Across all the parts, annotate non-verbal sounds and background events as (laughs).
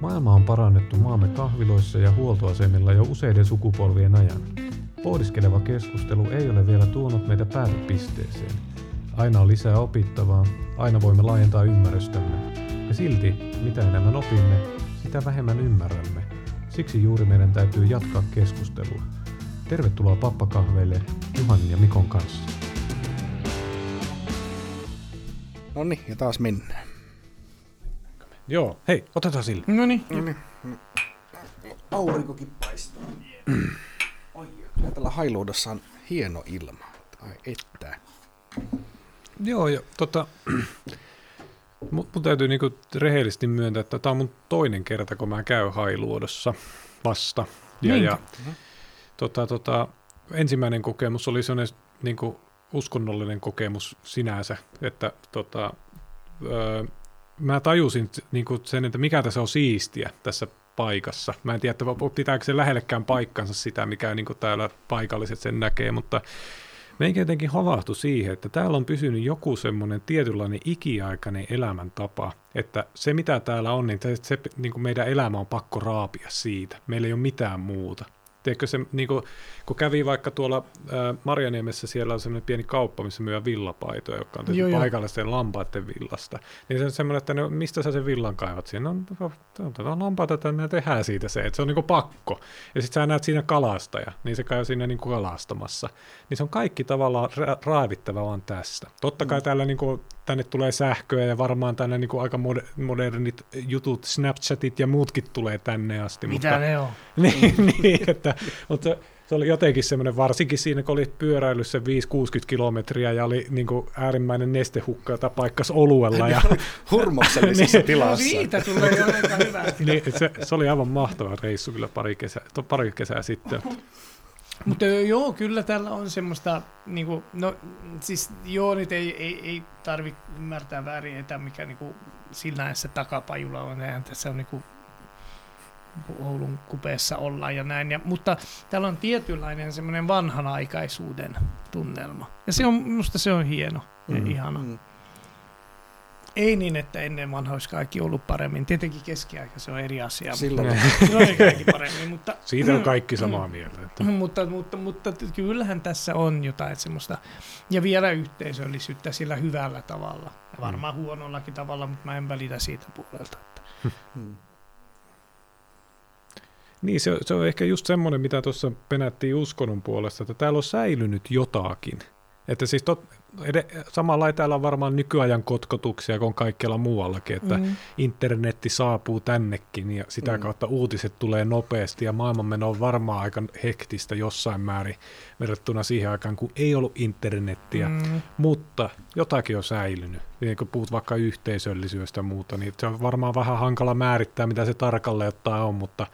Maailma on parannettu maamme kahviloissa ja huoltoasemilla jo useiden sukupolvien ajan. Pohdiskeleva keskustelu ei ole vielä tuonut meitä päätepisteeseen. Aina on lisää opittavaa, aina voimme laajentaa ymmärrystämme. Ja silti, mitä enemmän opimme, sitä vähemmän ymmärrämme. Siksi juuri meidän täytyy jatkaa keskustelua. Tervetuloa pappakahveille Juhan ja Mikon kanssa. No niin, ja taas mennään. Joo, hei, otetaan sille. No niin. No niin. Aurinkokin paistaa. Oi, kyllä tällä hailuudessa on hieno ilma. Ai että. Joo, ja tota, (clears throat) mun, mun täytyy niinku rehellisesti myöntää, että tämä on mun toinen kerta, kun mä käyn hailuodossa vasta. Ja, ja tota, tota, ensimmäinen kokemus oli sellainen niinku, uskonnollinen kokemus sinänsä, että tota, öö, mä tajusin niinku sen, että mikä tässä on siistiä tässä paikassa. Mä en tiedä, että pitääkö se lähellekään paikkansa sitä, mikä niin kuin täällä paikalliset sen näkee, mutta meikä jotenkin havahtu siihen, että täällä on pysynyt joku semmoinen tietynlainen ikiaikainen elämäntapa, että se mitä täällä on, niin se, se niin kuin meidän elämä on pakko raapia siitä. Meillä ei ole mitään muuta. Tiedätkö se, niin kuin, kun kävi vaikka tuolla ää, Marjaniemessä, siellä on semmoinen pieni kauppa, missä myy villapaitoja, jotka on tehty paikallisten lampaiden villasta. Niin se on semmoinen, että no, mistä sä sen villan kaivat siihen? No, otetaan lampaita, että me tehdään siitä se, että se on niin pakko. Ja sitten sä näet siinä kalastaja, niin se käy siinä niin kuin kalastamassa. Niin se on kaikki tavallaan ra- raavittava vaan tästä. Totta kai mm. täällä niin kuin, tänne tulee sähköä ja varmaan tänne niin kuin aika modernit jutut, Snapchatit ja muutkin tulee tänne asti. Mitä mutta, ne on? (laughs) niin, niin, että mutta se oli jotenkin semmoinen, varsinkin siinä, kun oli pyöräillyt se 5-60 kilometriä ja oli niin kuin äärimmäinen nestehukka, jota paikkasi oluella. Ja, Hurmoksellisessa (laughs) niin, tilassa. No siitä tulee jo aika hyvä. niin, se, se, oli aivan mahtava reissu kyllä pari kesää, pari kesää sitten. Mutta joo, kyllä tällä on semmoista, niin kuin, no siis joo, nyt ei, ei, ei tarvitse ymmärtää väärin, että mikä niin kuin, sillä se takapajula on, eihän tässä on niin kuin, Oulun kupeessa ollaan ja näin. Ja, mutta täällä on tietynlainen semmoinen vanhanaikaisuuden tunnelma. Ja se on, minusta se on hieno ja mm. ihana. Mm. Ei niin, että ennen vanha olisi kaikki ollut paremmin. Tietenkin keskiaika se on eri asia. Silloin mutta, (laughs) on kaikki paremmin. Mutta, Siitä on kaikki samaa mieltä. Että. Mutta, mutta, mutta, kyllähän tässä on jotain semmoista, ja vielä yhteisöllisyyttä sillä hyvällä tavalla. Ja varmaan mm. huonollakin tavalla, mutta mä en välitä siitä puolelta. Että. Mm. Niin, se, se on ehkä just semmoinen, mitä tuossa penättiin uskonnon puolesta, että täällä on säilynyt jotakin. Että siis tot, ed- samalla täällä on varmaan nykyajan kotkotuksia kuin kaikkialla muuallakin, että mm. internetti saapuu tännekin ja sitä mm. kautta uutiset tulee nopeasti ja maailmanmeno on varmaan aika hektistä jossain määrin verrattuna siihen aikaan, kun ei ollut internettiä, mm. mutta jotakin on säilynyt. Niin kun puhut vaikka yhteisöllisyydestä ja muuta, niin se on varmaan vähän hankala määrittää, mitä se tarkalleen ottaa on, mutta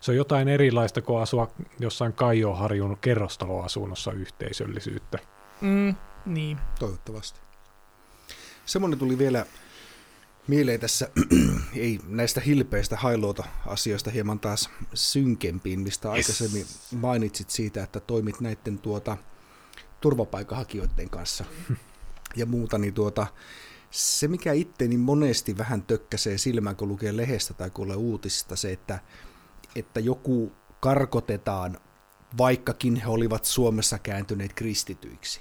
se on jotain erilaista kuin asua jossain Kaijoharjun kerrostaloasunnossa yhteisöllisyyttä. Mm, niin. Toivottavasti. Semmoinen tuli vielä mieleen tässä, (clears throat) ei näistä hilpeistä hailuota asioista hieman taas synkempiin, mistä yes. aikaisemmin mainitsit siitä, että toimit näiden tuota, turvapaikanhakijoiden kanssa (laughs) ja muuta, niin tuota, se mikä itteni monesti vähän tökkäsee silmään, kun lukee lehdestä tai kuulee uutisista, se, että että joku karkotetaan, vaikkakin he olivat Suomessa kääntyneet kristityiksi.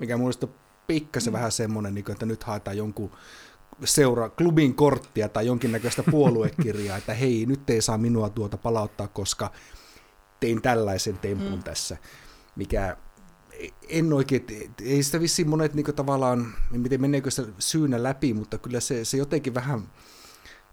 Mikä mun mielestä pikkasen mm. vähän semmoinen, niin että nyt haetaan jonkun seura, klubin korttia tai jonkinnäköistä puoluekirjaa, että hei, nyt ei saa minua tuota palauttaa, koska tein tällaisen tempun mm. tässä, mikä en oikein, ei sitä vissiin monet niin tavallaan, miten meneekö se syynä läpi, mutta kyllä se, se jotenkin vähän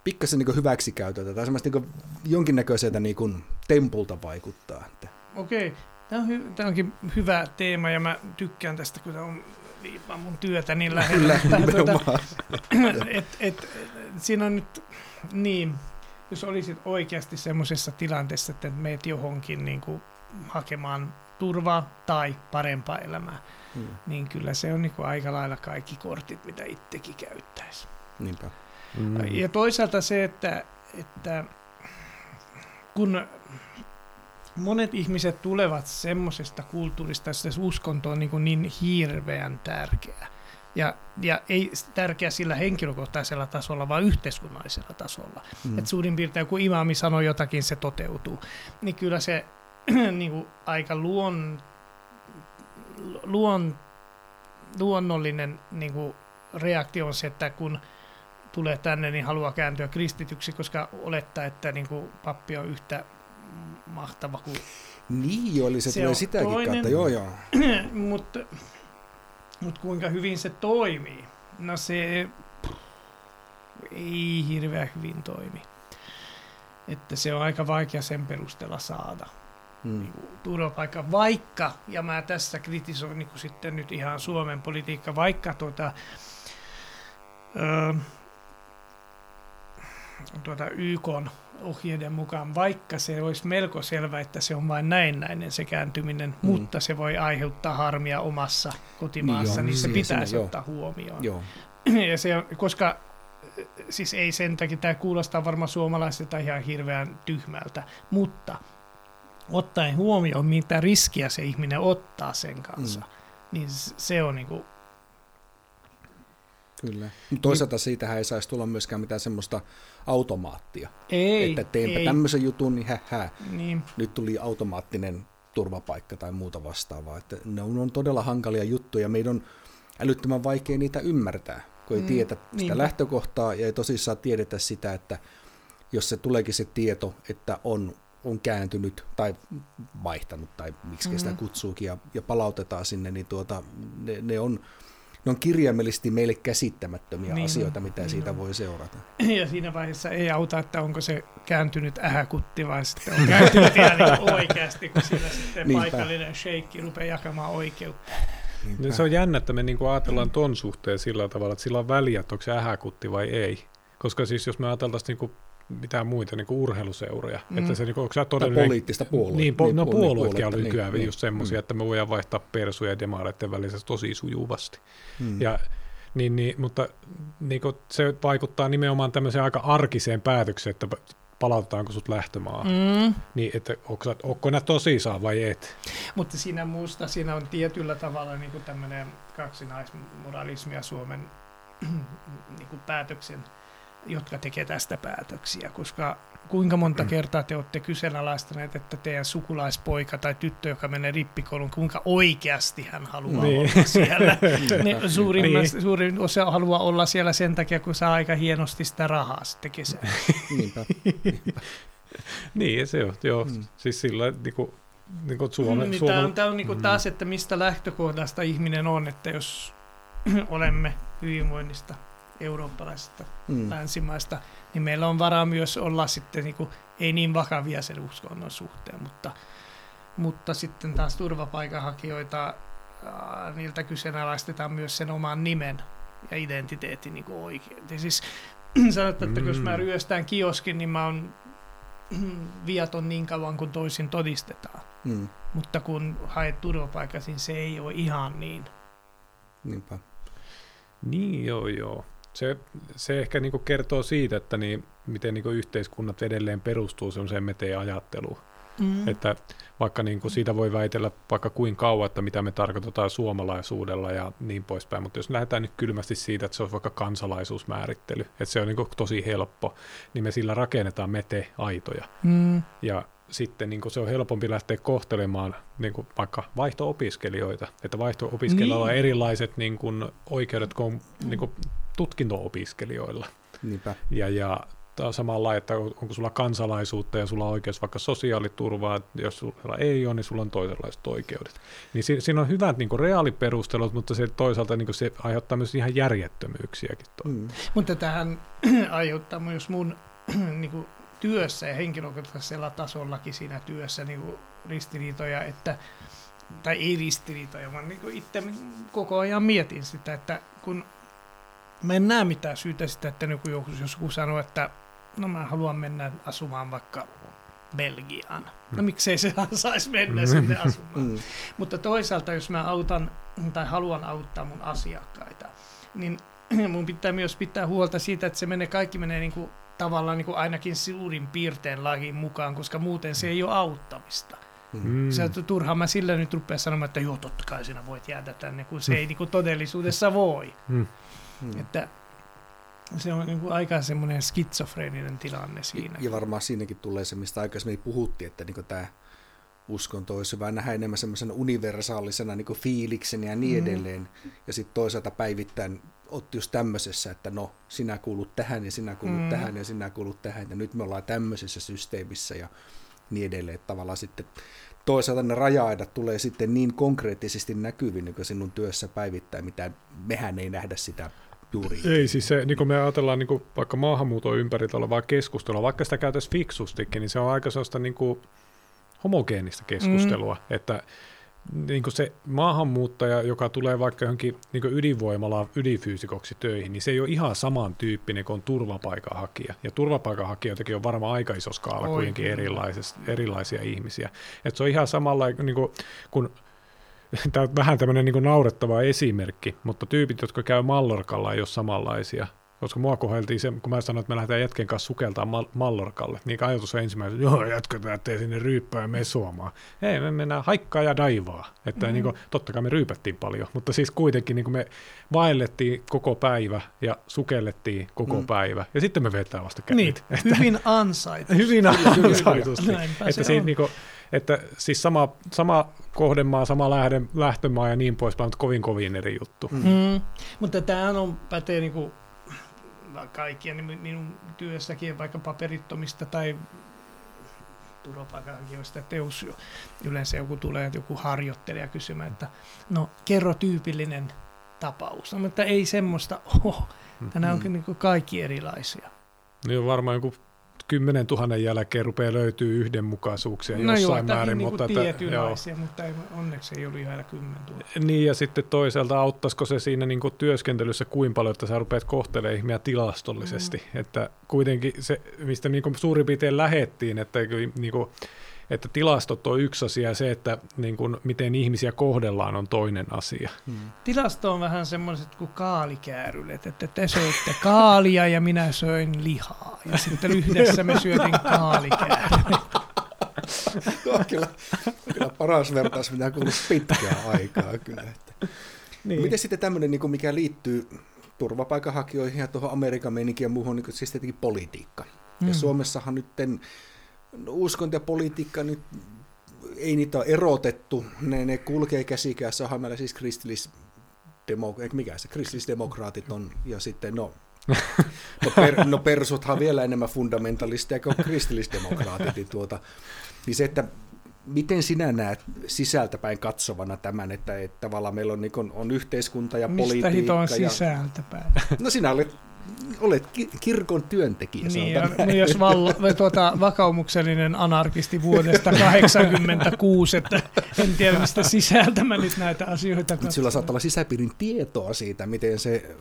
pikkasen niin hyväksikäytöltä tai semmoista niin jonkinnäköiseltä niin tempulta vaikuttaa. Okei, tämä, on hy- tämä onkin hyvä teema ja mä tykkään tästä, kun tämä on liipaa mun työtä niin lähellä. Kyllä, tuota, et, (clears throat) et, et, siinä on nyt, niin, jos olisit oikeasti semmoisessa tilanteessa, että meet johonkin niin kuin, hakemaan turvaa tai parempaa elämää, hmm. niin kyllä se on niin kuin, aika lailla kaikki kortit, mitä itsekin käyttäisi. Niinpä. Mm. Ja toisaalta se, että, että kun monet ihmiset tulevat semmoisesta kulttuurista, että uskonto on niin, niin hirveän tärkeä. Ja, ja ei tärkeä sillä henkilökohtaisella tasolla, vaan yhteiskunnallisella tasolla. Mm. Että suurin piirtein kun imaami sanoo jotakin, se toteutuu. Niin kyllä se (clears throat) niin kuin aika luon, luon, luonnollinen niin kuin reaktio on se, että kun tulee tänne, niin haluaa kääntyä kristityksi, koska olettaa, että niin kuin pappi on yhtä mahtava kuin... Niin joo, eli se, Se tulee on sitäkin toinen- kautta, joo joo. (clears throat) Mutta mut kuinka hyvin se toimii? No se ei hirveän hyvin toimi. Että se on aika vaikea sen perusteella saada Mm. niin kuin turvapaikka, vaikka, ja mä tässä kritisoin niin kuin sitten nyt ihan Suomen politiikka, vaikka tuota, öö, tuota YK ohjeiden mukaan, vaikka se olisi melko selvä, että se on vain näennäinen se kääntyminen, Mm. mm. mutta se voi aiheuttaa harmia omassa kotimaassa, Niin niin, joo, niin se siinä- pitäisi siinä, joo. ottaa huomioon. Joo. (clears throat) Ja se koska siis ei sen takia, tämä kuulostaa varmaan suomalaisilta ihan hirveän tyhmältä, mutta ottaen huomioon, mitä riskiä se ihminen ottaa sen kanssa, Mm. mm. niin se on niinku, Kyllä. Mutta toisaalta siitähän ei saisi tulla myöskään mitään semmoista automaattia. ei, että teenpä ei, tämmöisen jutun, niin hähää. niin, Nyt tuli automaattinen turvapaikka tai muuta vastaavaa. Että ne on, on todella hankalia juttuja. Meidän on älyttömän vaikea niitä ymmärtää, kun ei Mm, tietä sitä niinpä. lähtökohtaa ja ei tosissaan tiedetä sitä, että jos se tuleekin se tieto, että on, on kääntynyt tai vaihtanut tai miksi mm-hmm. sitä Mhm. kutsuukin ja, ja palautetaan sinne, niin tuota, ne, ne on ne on kirjaimellisesti meille käsittämättömiä Niin asioita, mitä niin siitä on. voi seurata. ja siinä vaiheessa ei auta, että onko se kääntynyt ähäkutti vai sitten on kääntynyt ihan niinku (laughs) oikeasti, kun siinä sitten Niinpä. paikallinen sheikki rupeaa jakamaan oikeutta. Niin se on jännä, että me niinku ajatellaan ton suhteen sillä tavalla, että sillä on väliä, että onko se ähäkutti vai ei. Koska siis jos me ajateltaisiin niinku mitään muita niinku urheiluseuroja, mm. Mm. että se niinku, onko se Tai todellinen... poliittista puoluetta. Niin, po, no puol- puolueetkin on puoluetta, nykyään niin, just semmoisia, niin, että me voidaan vaihtaa persuja ja demareiden välissä tosi sujuvasti. mm, Ja, niin, niin, mutta niin kuin se vaikuttaa nimenomaan tämmöiseen aika arkiseen päätökseen, että palautetaanko sut lähtömaahan. Mm. Mm. Niin, että onko, onko nää tosissaan vai et? Mutta siinä muusta, siinä on tietyllä tavalla niin kuin tämmöinen kaksinaismoralismi ja Suomen (clears throat) niin kuin päätöksen, jotka tekee tästä päätöksiä, koska kuinka monta kertaa te olette kyseenalaistaneet, että teidän sukulaispoika tai tyttö, joka menee rippikouluun, kuinka oikeasti hän haluaa Niin. olla siellä. (laughs) Ne suurin, Niin. suurin osa haluaa olla siellä sen takia, kun saa aika hienosti sitä rahaa sitten kesällä. (laughs) Niinpä. Niin, se on, joo. Mm. Mm. Siis sillä niin kuin, niin kuin Suomen... niin Suomen Tämä on, tää on niinku Mm. taas, että mistä lähtökohdasta ihminen on, että jos (clears throat) olemme hyvinvoinnista, eurooppalaisesta, Mm. länsimaista, niin meillä on varaa myös olla sitten niinku, ei niin vakavia sen uskonnon suhteen, mutta, mutta sitten taas turvapaikanhakijoita, niiltä kyseenalaistetaan myös sen oman nimen ja identiteetin niinku oikein. Ja siis (clears throat) sanotaan, että jos mä Mm. ryöstän kioskin, niin mä oon (clears throat) viaton niin kauan kuin toisin todistetaan. Mm. Mutta kun haet turvapaikkasi, niin se ei ole ihan niin. Niinpä. Niin, joo, joo. Se, se ehkä niin kertoo siitä, että niin, miten niin yhteiskunnat edelleen perustuu semmoiseen meteen ajatteluun. Mm. Että vaikka niin kuin siitä voi väitellä vaikka kuin kauan, että mitä me tarkoitetaan suomalaisuudella ja niin poispäin, mutta jos lähdetään nyt kylmästi siitä, että se on vaikka kansalaisuusmäärittely, että se on niin kuin tosi helppo, niin me sillä rakennetaan mete-aitoja. Mm. Ja sitten niin kuin se on helpompi lähteä kohtelemaan niin kuin vaikka vaihto-opiskelijoita, että vaihto-opiskelijoilla on Niin. erilaiset niin kuin oikeudet kuin, niin kuin tutkinto-opiskelijoilla. Niinpä. Ja, ja samalla, että on- onko sulla kansalaisuutta ja sulla on oikeus vaikka sosiaaliturvaa, jos sulla ei ole, niin sulla on toisenlaiset oikeudet. Niin si- siinä on hyvät niin kuin reaaliperustelut, mutta se toisaalta niin kuin se aiheuttaa myös ihan järjettömyyksiäkin. Toi. Mm. Mutta tähän (clears throat) aiheuttaa myös mun (clears throat) niin kuin, työssä ja henkilökohtaisella tasollakin siinä työssä niin kuin, ristiriitoja, että, tai ei ristiriitoja, vaan niin kuin itse koko ajan mietin sitä, että kun mä en näe mitään syytä sitä, että kuin joku, jos joku sanoo, että no mä haluan mennä asumaan vaikka Belgiaan. No Mm. miksei se (laughs) saisi mennä sinne asumaan. Mm. Mutta toisaalta, jos mä autan tai haluan auttaa mun asiakkaita, niin (clears throat) mun pitää myös pitää huolta siitä, että se menee, kaikki menee niin kuin, tavallaan niin kuin ainakin suurin piirtein lakiin mukaan, koska muuten se ei ole auttamista. Mm. Se, turhaan mä sillä nyt rupean sanomaan, että joo, totta kai sinä voit jäädä tänne, kun se mm. ei niin kuin todellisuudessa voi. Mm. Mm. Että se on niin kuin aika semmoinen skitsofreeninen tilanne siinä. Ja varmaan siinäkin tulee se, mistä aikaisemmin puhuttiin, että niin tämä uskonto olisi hyvä nähdä enemmän semmoisena universaalisena niin fiiliksen ja niin mm. edelleen. Ja sitten toisaalta päivittäin otti just tämmöisessä, että no, sinä kuulut tähän ja sinä kuulut mm. tähän ja sinä kuulut tähän ja nyt me ollaan tämmöisessä systeemissä ja niin edelleen. Että tavallaan sitten toisaalta ne raja-aidat tulee sitten niin konkreettisesti näkyviin niin sinun työssä päivittäin, mitä mehän ei nähdä sitä juuri. Ei, siis se, niin kuin me ajatellaan niin kuin vaikka maahanmuuton ympäriltä olevaa keskustelua, vaikka sitä käytäisiin fiksustikin, niin se on aika sellaista niin kuin homogeenista keskustelua, mm. että niin kuin se maahanmuuttaja, joka tulee vaikka johonkin niin ydinvoimalaan ydinfyysikoksi töihin, niin se ei ole ihan samantyyppinen kuin on turvapaikanhakija. Ja turvapaikanhakijoitakin on varmaan aika iso skaala kuitenkin erilaisia ihmisiä. Et se on ihan samalla niin kuin, kun (laughs) tämä on vähän tämmöinen niin naurettava esimerkki, mutta tyypit, jotka käy Mallorkalla, ei ole samanlaisia koska mua koheltiin se, kun mä sanoin, että me lähdetään jätken kanssa sukeltaan Mal- Mallorkalle, niin ajatus on ensimmäisenä, joo, jätkötään, ettei sinne ryyppää ja me suomaan. Ei, me mennään haikkaa ja daivaa. Että mm-hmm. niin kuin, totta kai me ryypättiin paljon, mutta siis kuitenkin niin kuin me vaellettiin koko päivä ja sukellettiin koko mm. päivä. Ja sitten me vetää vasta kädet. Niin, (laughs) että, hyvin ansaitusti. hyvin ansaitusti. että, siitä, niin kuin, että siis sama, sama kohdemaa, sama lähden, lähtömaa ja niin poispäin, mutta kovin kovin eri juttu. Mm. Mm. Mutta tämä on pätee niin kuin kaikkia niin minun työssäkin, vaikka paperittomista tai turvapaikanhakijoista, että jos yleensä joku tulee, joku harjoittelija kysymään, että no kerro tyypillinen tapaus. No, mutta ei semmoista ole. Tänään onkin mm. niin kaikki erilaisia. Niin on varmaan joku kymmenen tuhannen jälkeen rupeaa löytyy yhdenmukaisuuksia no jossain joo, määrin. Niin mutta että, joo. mutta ei, onneksi ei ollut ihan kymmenen tuhatta. Niin ja sitten toisaalta auttaisiko se siinä niin kuin työskentelyssä kuin paljon, että sä rupeat kohtelemaan ihmisiä tilastollisesti. Mm. Että kuitenkin se, mistä niin kuin suurin piirtein lähettiin, että niin kuin, että tilastot on yksi asia ja se, että niin kuin, miten ihmisiä kohdellaan on toinen asia. Hmm. Tilasto on vähän semmoiset kuin kaalikäärylet, että te söitte kaalia ja minä söin lihaa ja sitten yhdessä me syötiin kaalikäärylet. on kyllä, kyllä paras vertaus, mitä kuullut pitkää aikaa kyllä. Että. Niin. Miten sitten tämmöinen, niin mikä liittyy turvapaikanhakijoihin ja tuohon Amerikan meininkiin ja muuhun, niin siis tietenkin politiikka. Mm. Ja hmm. Suomessahan nyt uskonto ja politiikka nyt ei niitä ole erotettu, ne, ne kulkee käsikässä, onhan meillä siis kristillisdemok- mikä se, kristillisdemokraatit on, ja sitten no, (laughs) no, per, no persuthan vielä enemmän fundamentalisteja kuin kristillisdemokraatit, niin, tuota, niin se, että miten sinä näet sisältäpäin katsovana tämän, että, että tavallaan meillä on, niin on, on yhteiskunta ja Mistä politiikka. Mistä hito on sisältäpäin? No sinä olet olet kirkon työntekijä. Niin, ja, niin jos vallo, tuota, vakaumuksellinen anarkisti vuodesta (laughs) 86, että en tiedä mistä sisältä mä nyt näitä asioita katson. Sillä saattaa olla sisäpiirin tietoa siitä, miten se,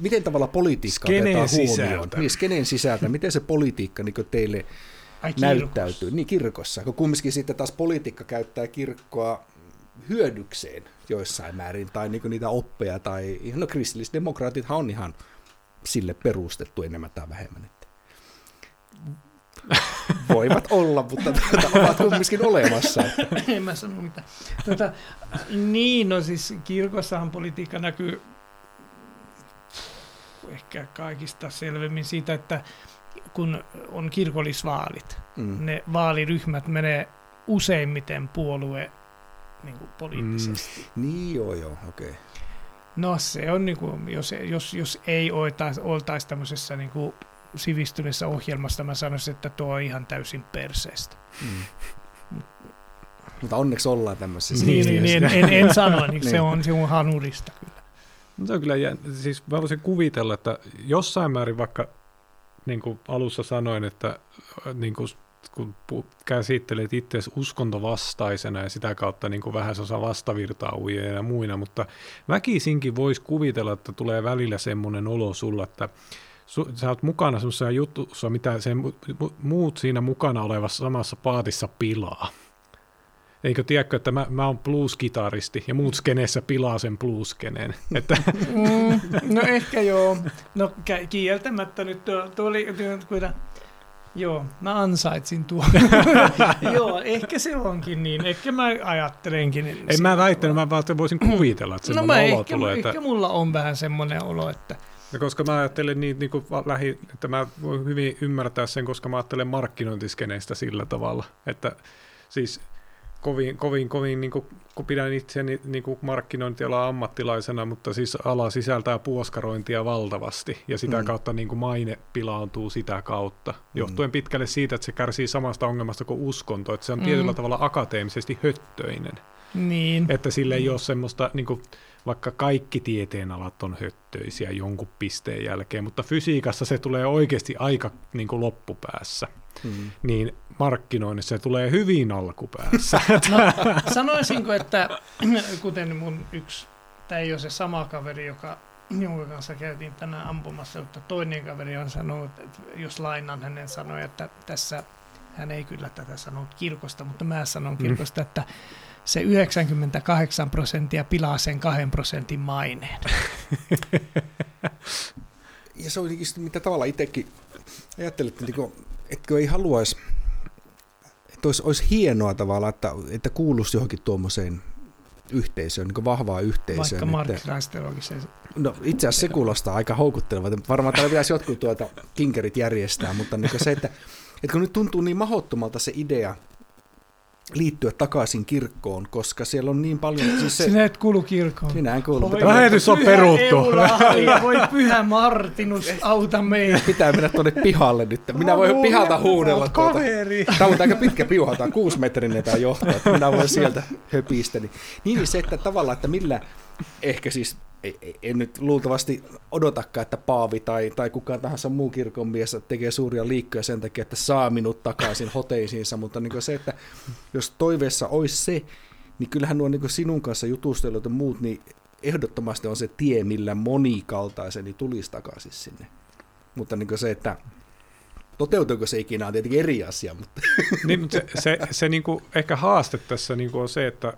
miten tavalla politiikka otetaan huomioon. Niin, skeneen sisältä, miten se politiikka niin teille Ai, näyttäytyy. Niin, kirkossa. Kun kumminkin sitten taas politiikka käyttää kirkkoa hyödykseen joissain määrin, tai niin niitä oppeja, tai no kristillisdemokraatithan on ihan sille perustettu enemmän tai vähemmän. Että voivat olla, mutta tuota, ovat kumminkin olemassa. en mä sano mitään. Tuota, niin, no siis kirkossahan politiikka näkyy ehkä kaikista selvemmin siitä, että kun on kirkollisvaalit, mm. ne vaaliryhmät menee useimmiten puolue niin kuin poliittisesti. Mm. Niin joo, joo, okei. Okay. No se on, niin kuin, jos, jos, jos ei oltaisi tämmöisessä niin kuin sivistyneessä ohjelmassa, mä sanoisin, että tuo on ihan täysin perseestä. Mm. (laughs) Mutta onneksi ollaan tämmöisessä. Niin, niin, niin en, en, en sano, niin, se, on, se on hanurista kyllä. No, se on kyllä, jän... siis mä voisin kuvitella, että jossain määrin vaikka niin kuin alussa sanoin, että niin kuin kun käsittelet itse uskontovastaisena ja sitä kautta niin kuin vähän osa vastavirtaa ja muina, mutta väkisinkin voisi kuvitella, että tulee välillä semmoinen olo sulla, että sä oot mukana semmoisessa jutussa, mitä se muut siinä mukana olevassa samassa paatissa pilaa. Eikö tiedäkö, että mä, mä oon blues-kitaristi ja muut skeneessä pilaa sen blues-skeneen. (laughs) Että... Mm, no ehkä joo. No kieltämättä nyt tuo, tuo oli, Joo, mä ansaitsin tuon. (laughs) Joo, ehkä se onkin niin. Ehkä mä ajattelenkin. Ei mä väittänyt, mä vaan voisin kuvitella, että No semmoinen mä olo ehkä, tulee. ehkä Että, mulla on vähän semmoinen olo, että ja koska mä ajattelen niin, niin kuin lähi, että mä voin hyvin ymmärtää sen, koska mä ajattelen markkinointiskeneistä sillä tavalla, että siis kovin, kovin, kovin niin kuin, kun pidän itseäni niin kuin markkinointialan ammattilaisena, mutta siis ala sisältää puoskarointia valtavasti ja sitä Mm. mm. kautta niin kuin maine pilaantuu sitä kautta, johtuen pitkälle siitä, että se kärsii samasta ongelmasta kuin uskonto, että se on Mm. tietyllä tavalla akateemisesti höttöinen, niin. että sille ei ole semmoista, niin kuin, vaikka kaikki tieteenalat on höttöisiä jonkun pisteen jälkeen, mutta fysiikassa se tulee oikeasti aika niin kuin loppupäässä, Mm. niin markkinoinnissa se tulee hyvin alkupäässä. (laughs) No, sanoisinko, että (clears throat) kuten mun yksi, tämä ei ole se sama kaveri, joka, jonka kanssa käytiin tänään ampumassa, mutta toinen kaveri on sanonut, että jos lainan hänen sanoi, että tässä, hän ei kyllä tätä sanonut kirkosta, mutta mä sanon kirkosta, että se 98 prosenttia pilaa sen 2 prosentin maineen. (laughs) Ja se on jotenkin mitä tavalla itsekin ajattelet, että niinku, etkö ei haluaisi, että olisi, olisi hienoa tavalla, että, että kuuluisi johonkin tuommoiseen yhteisöön, niin vahvaa yhteisöön. Vaikka että, markkinaisteologiseen. no, itse asiassa se kuulostaa aika houkutteleva. Varmaan täällä pitäisi jotkut tuota kinkerit järjestää, mutta niin se, että, että kun nyt tuntuu niin mahottomalta se idea liittyä takaisin kirkkoon, koska siellä on niin paljon... Siis se, Sinä et kuulu kirkkoon. minä en kuulu, mutta Voi Lähetys on pyhä peruttu. Voi pyhä Martinus, auta meitä. pitää mennä tuonne pihalle nyt. Minä voin pihalta huudella tuota. Kaveri! Tämä on aika pitkä piuha, tämä on kuusimetrinen tämä johto, että minä voin sieltä höpistä. Niin, niin se, että tavallaan, että millä, ehkä siis, en nyt luultavasti odotakaan, että Paavi tai, tai kukaan tahansa muu kirkon mies tekee suuria liikkoja sen takia, että saa minut takaisin hoteisiinsa, mutta niin se, että jos toiveessa olisi se, niin kyllähän nuo niin sinun kanssa jutustelut ja muut, niin ehdottomasti on se tie, millä monikaltaiseni tulisi takaisin sinne. Mutta niin se, että toteutuuko se ikinä on tietenkin eri asia, mutta niin, mutta se, se, se niinku, ehkä haaste tässä niinku on se, että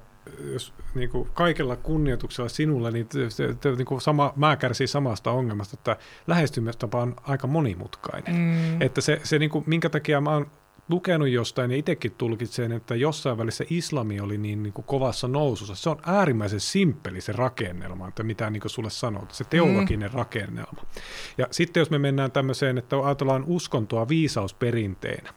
jos niinku, kaikella kunnioituksella sinulle, niin te, te, niinku, sama, mä kärsin samasta ongelmasta, että lähestymistapa on aika monimutkainen. Mm. Että se, se niinku, minkä takia mä oon lukenut jostain ja itsekin tulkitsen, että jossain välissä islami oli niin, niin kuin kovassa nousussa. Se on äärimmäisen simppeli se rakennelma, että mitä niin kuin sulle sanot, se teologinen mm. rakennelma. Ja sitten jos me mennään tämmöiseen, että ajatellaan uskontoa viisausperinteenä,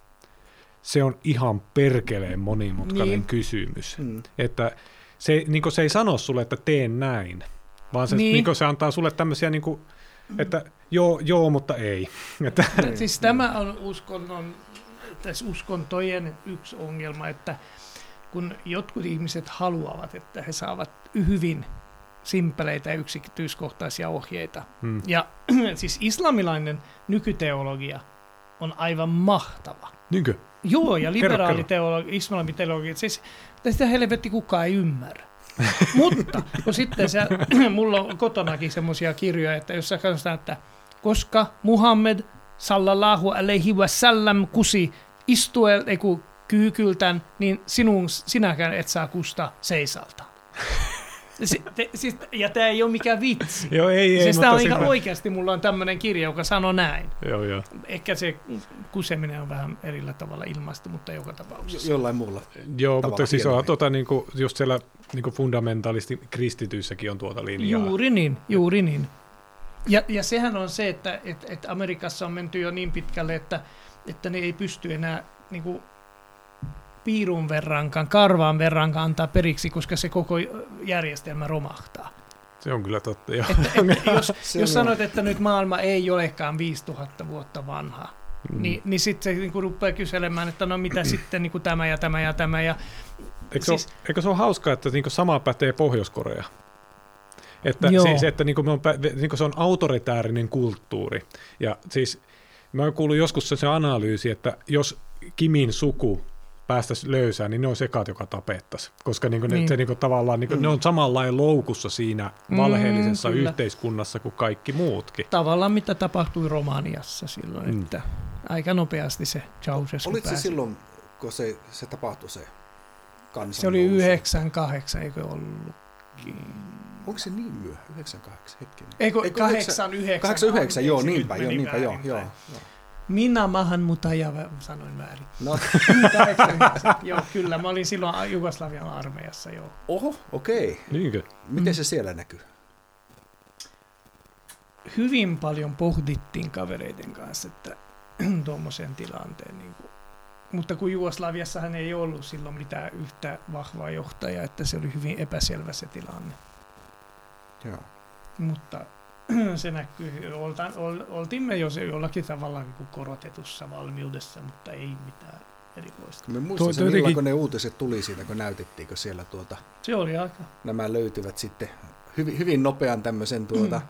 se on ihan perkeleen monimutkainen Niin. niin. kysymys. mm. Että se, niin se ei sano sulle, että teen näin, vaan se, Niin. niin. Niin se antaa sulle tämmöisiä, niin kuin, että joo, joo, mutta ei. (laughs) Että, Siis tämä on uskonnon, tässä uskontojen yksi ongelma, että kun jotkut ihmiset haluavat, että he saavat hyvin simpeleitä ja yksityiskohtaisia ohjeita. hmm. Ja (clears throat) siis islamilainen nykyteologia on aivan mahtava. Niinkö? Joo, ja Kerro, liberaaliteologia, islamiteologia, siis sitä helvetti kukaan ei ymmärrä. Mutta kun sitten se, (clears throat) mulla on kotonakin semmoisia kirjoja, että jos sä katsotaan, että koska Muhammed sallallahu alaihi wasallam kusi istuel, ei kun kyykyltään, niin sinun, sinäkään et saa kusta seisalta. Si, te, siis, ja tämä ei ole mikään vitsi. Joo, ei, ei. siis tämä on ihan mä- oikeasti, mulla on tämmöinen kirja, joka sanoo näin. Joo, joo. Ehkä se kuseminen on vähän erillä tavalla ilmaistu, mutta joka tapauksessa. jollain muulla. Joo, mutta siis on tota, niin kuin, just siellä niin kuin fundamentalisti kristityissäkin on tuota linjaa. Juuri niin, juuri niin. Ja, ja sehän on se, että et, et Amerikassa on menty jo niin pitkälle, että, että ne ei pysty enää niin kuin, piirun verrankaan, karvaan verrankaan antaa periksi, koska se koko järjestelmä romahtaa. Se on kyllä totta, joo. Että, että (laughs) jos, jos on- sanot, että nyt maailma ei olekaan 5000 vuotta vanha, Mm. niin, niin sitten se niin kuin rupeaa kyselemään, että no mitä sitten niin kuin tämä ja tämä ja tämä. Ja, Eikö, siis- se, ole, eikö se ole hauskaa, että niin sama pätee Pohjois-Korea? Että, Joo. siis, että niin me on, niin se on autoritäärinen kulttuuri. Ja siis mä oon kuullut joskus se, se analyysi, että jos Kimin suku päästäisiin löysään, niin ne on sekat, joka tapettaisiin. Koska niin ne, Niin. Se, niin kuin, tavallaan niin kuin, Mm. ne on samanlain loukussa siinä Mm, valheellisessa kyllä. yhteiskunnassa kuin kaikki muutkin. tavallaan mitä tapahtui Romaniassa silloin, Mm. että aika nopeasti se Ceausescu Olit se pääsi. silloin, kun se, se tapahtui se kansan Se oli nousu? 98, eikö ollut? Onko se niin myöhä? 98, hetkinen. Eikö Eikö 89? 89, joo, niinpä, joo, niinpä, joo, joo. Minä maahanmuuttaja, sanoin väärin. No, 89. (laughs) joo, kyllä. Mä olin silloin Jugoslavian armeijassa, joo. oho, okei. Niinkö? Miten Mm. se siellä näkyy? Hyvin paljon pohdittiin kavereiden kanssa, että (clears throat) tuommoisen tilanteen. Niin kuin. Mutta kun Jugoslaviassahan ei ollut silloin mitään yhtä vahvaa johtajaa, että se oli hyvin epäselvä se tilanne. Joo. Mutta (clears throat) se näkyy, olta, ol, oltiin me jo se jollakin tavalla niin kuin korotetussa valmiudessa, mutta ei mitään erikoista. Me muistan tuo jotenkin- kun ne uutiset tuli siitä, kun näytettiinkö siellä tuota, Se oli aika. nämä löytyvät sitten hyvin, hyvin nopean tämmöisen tuota,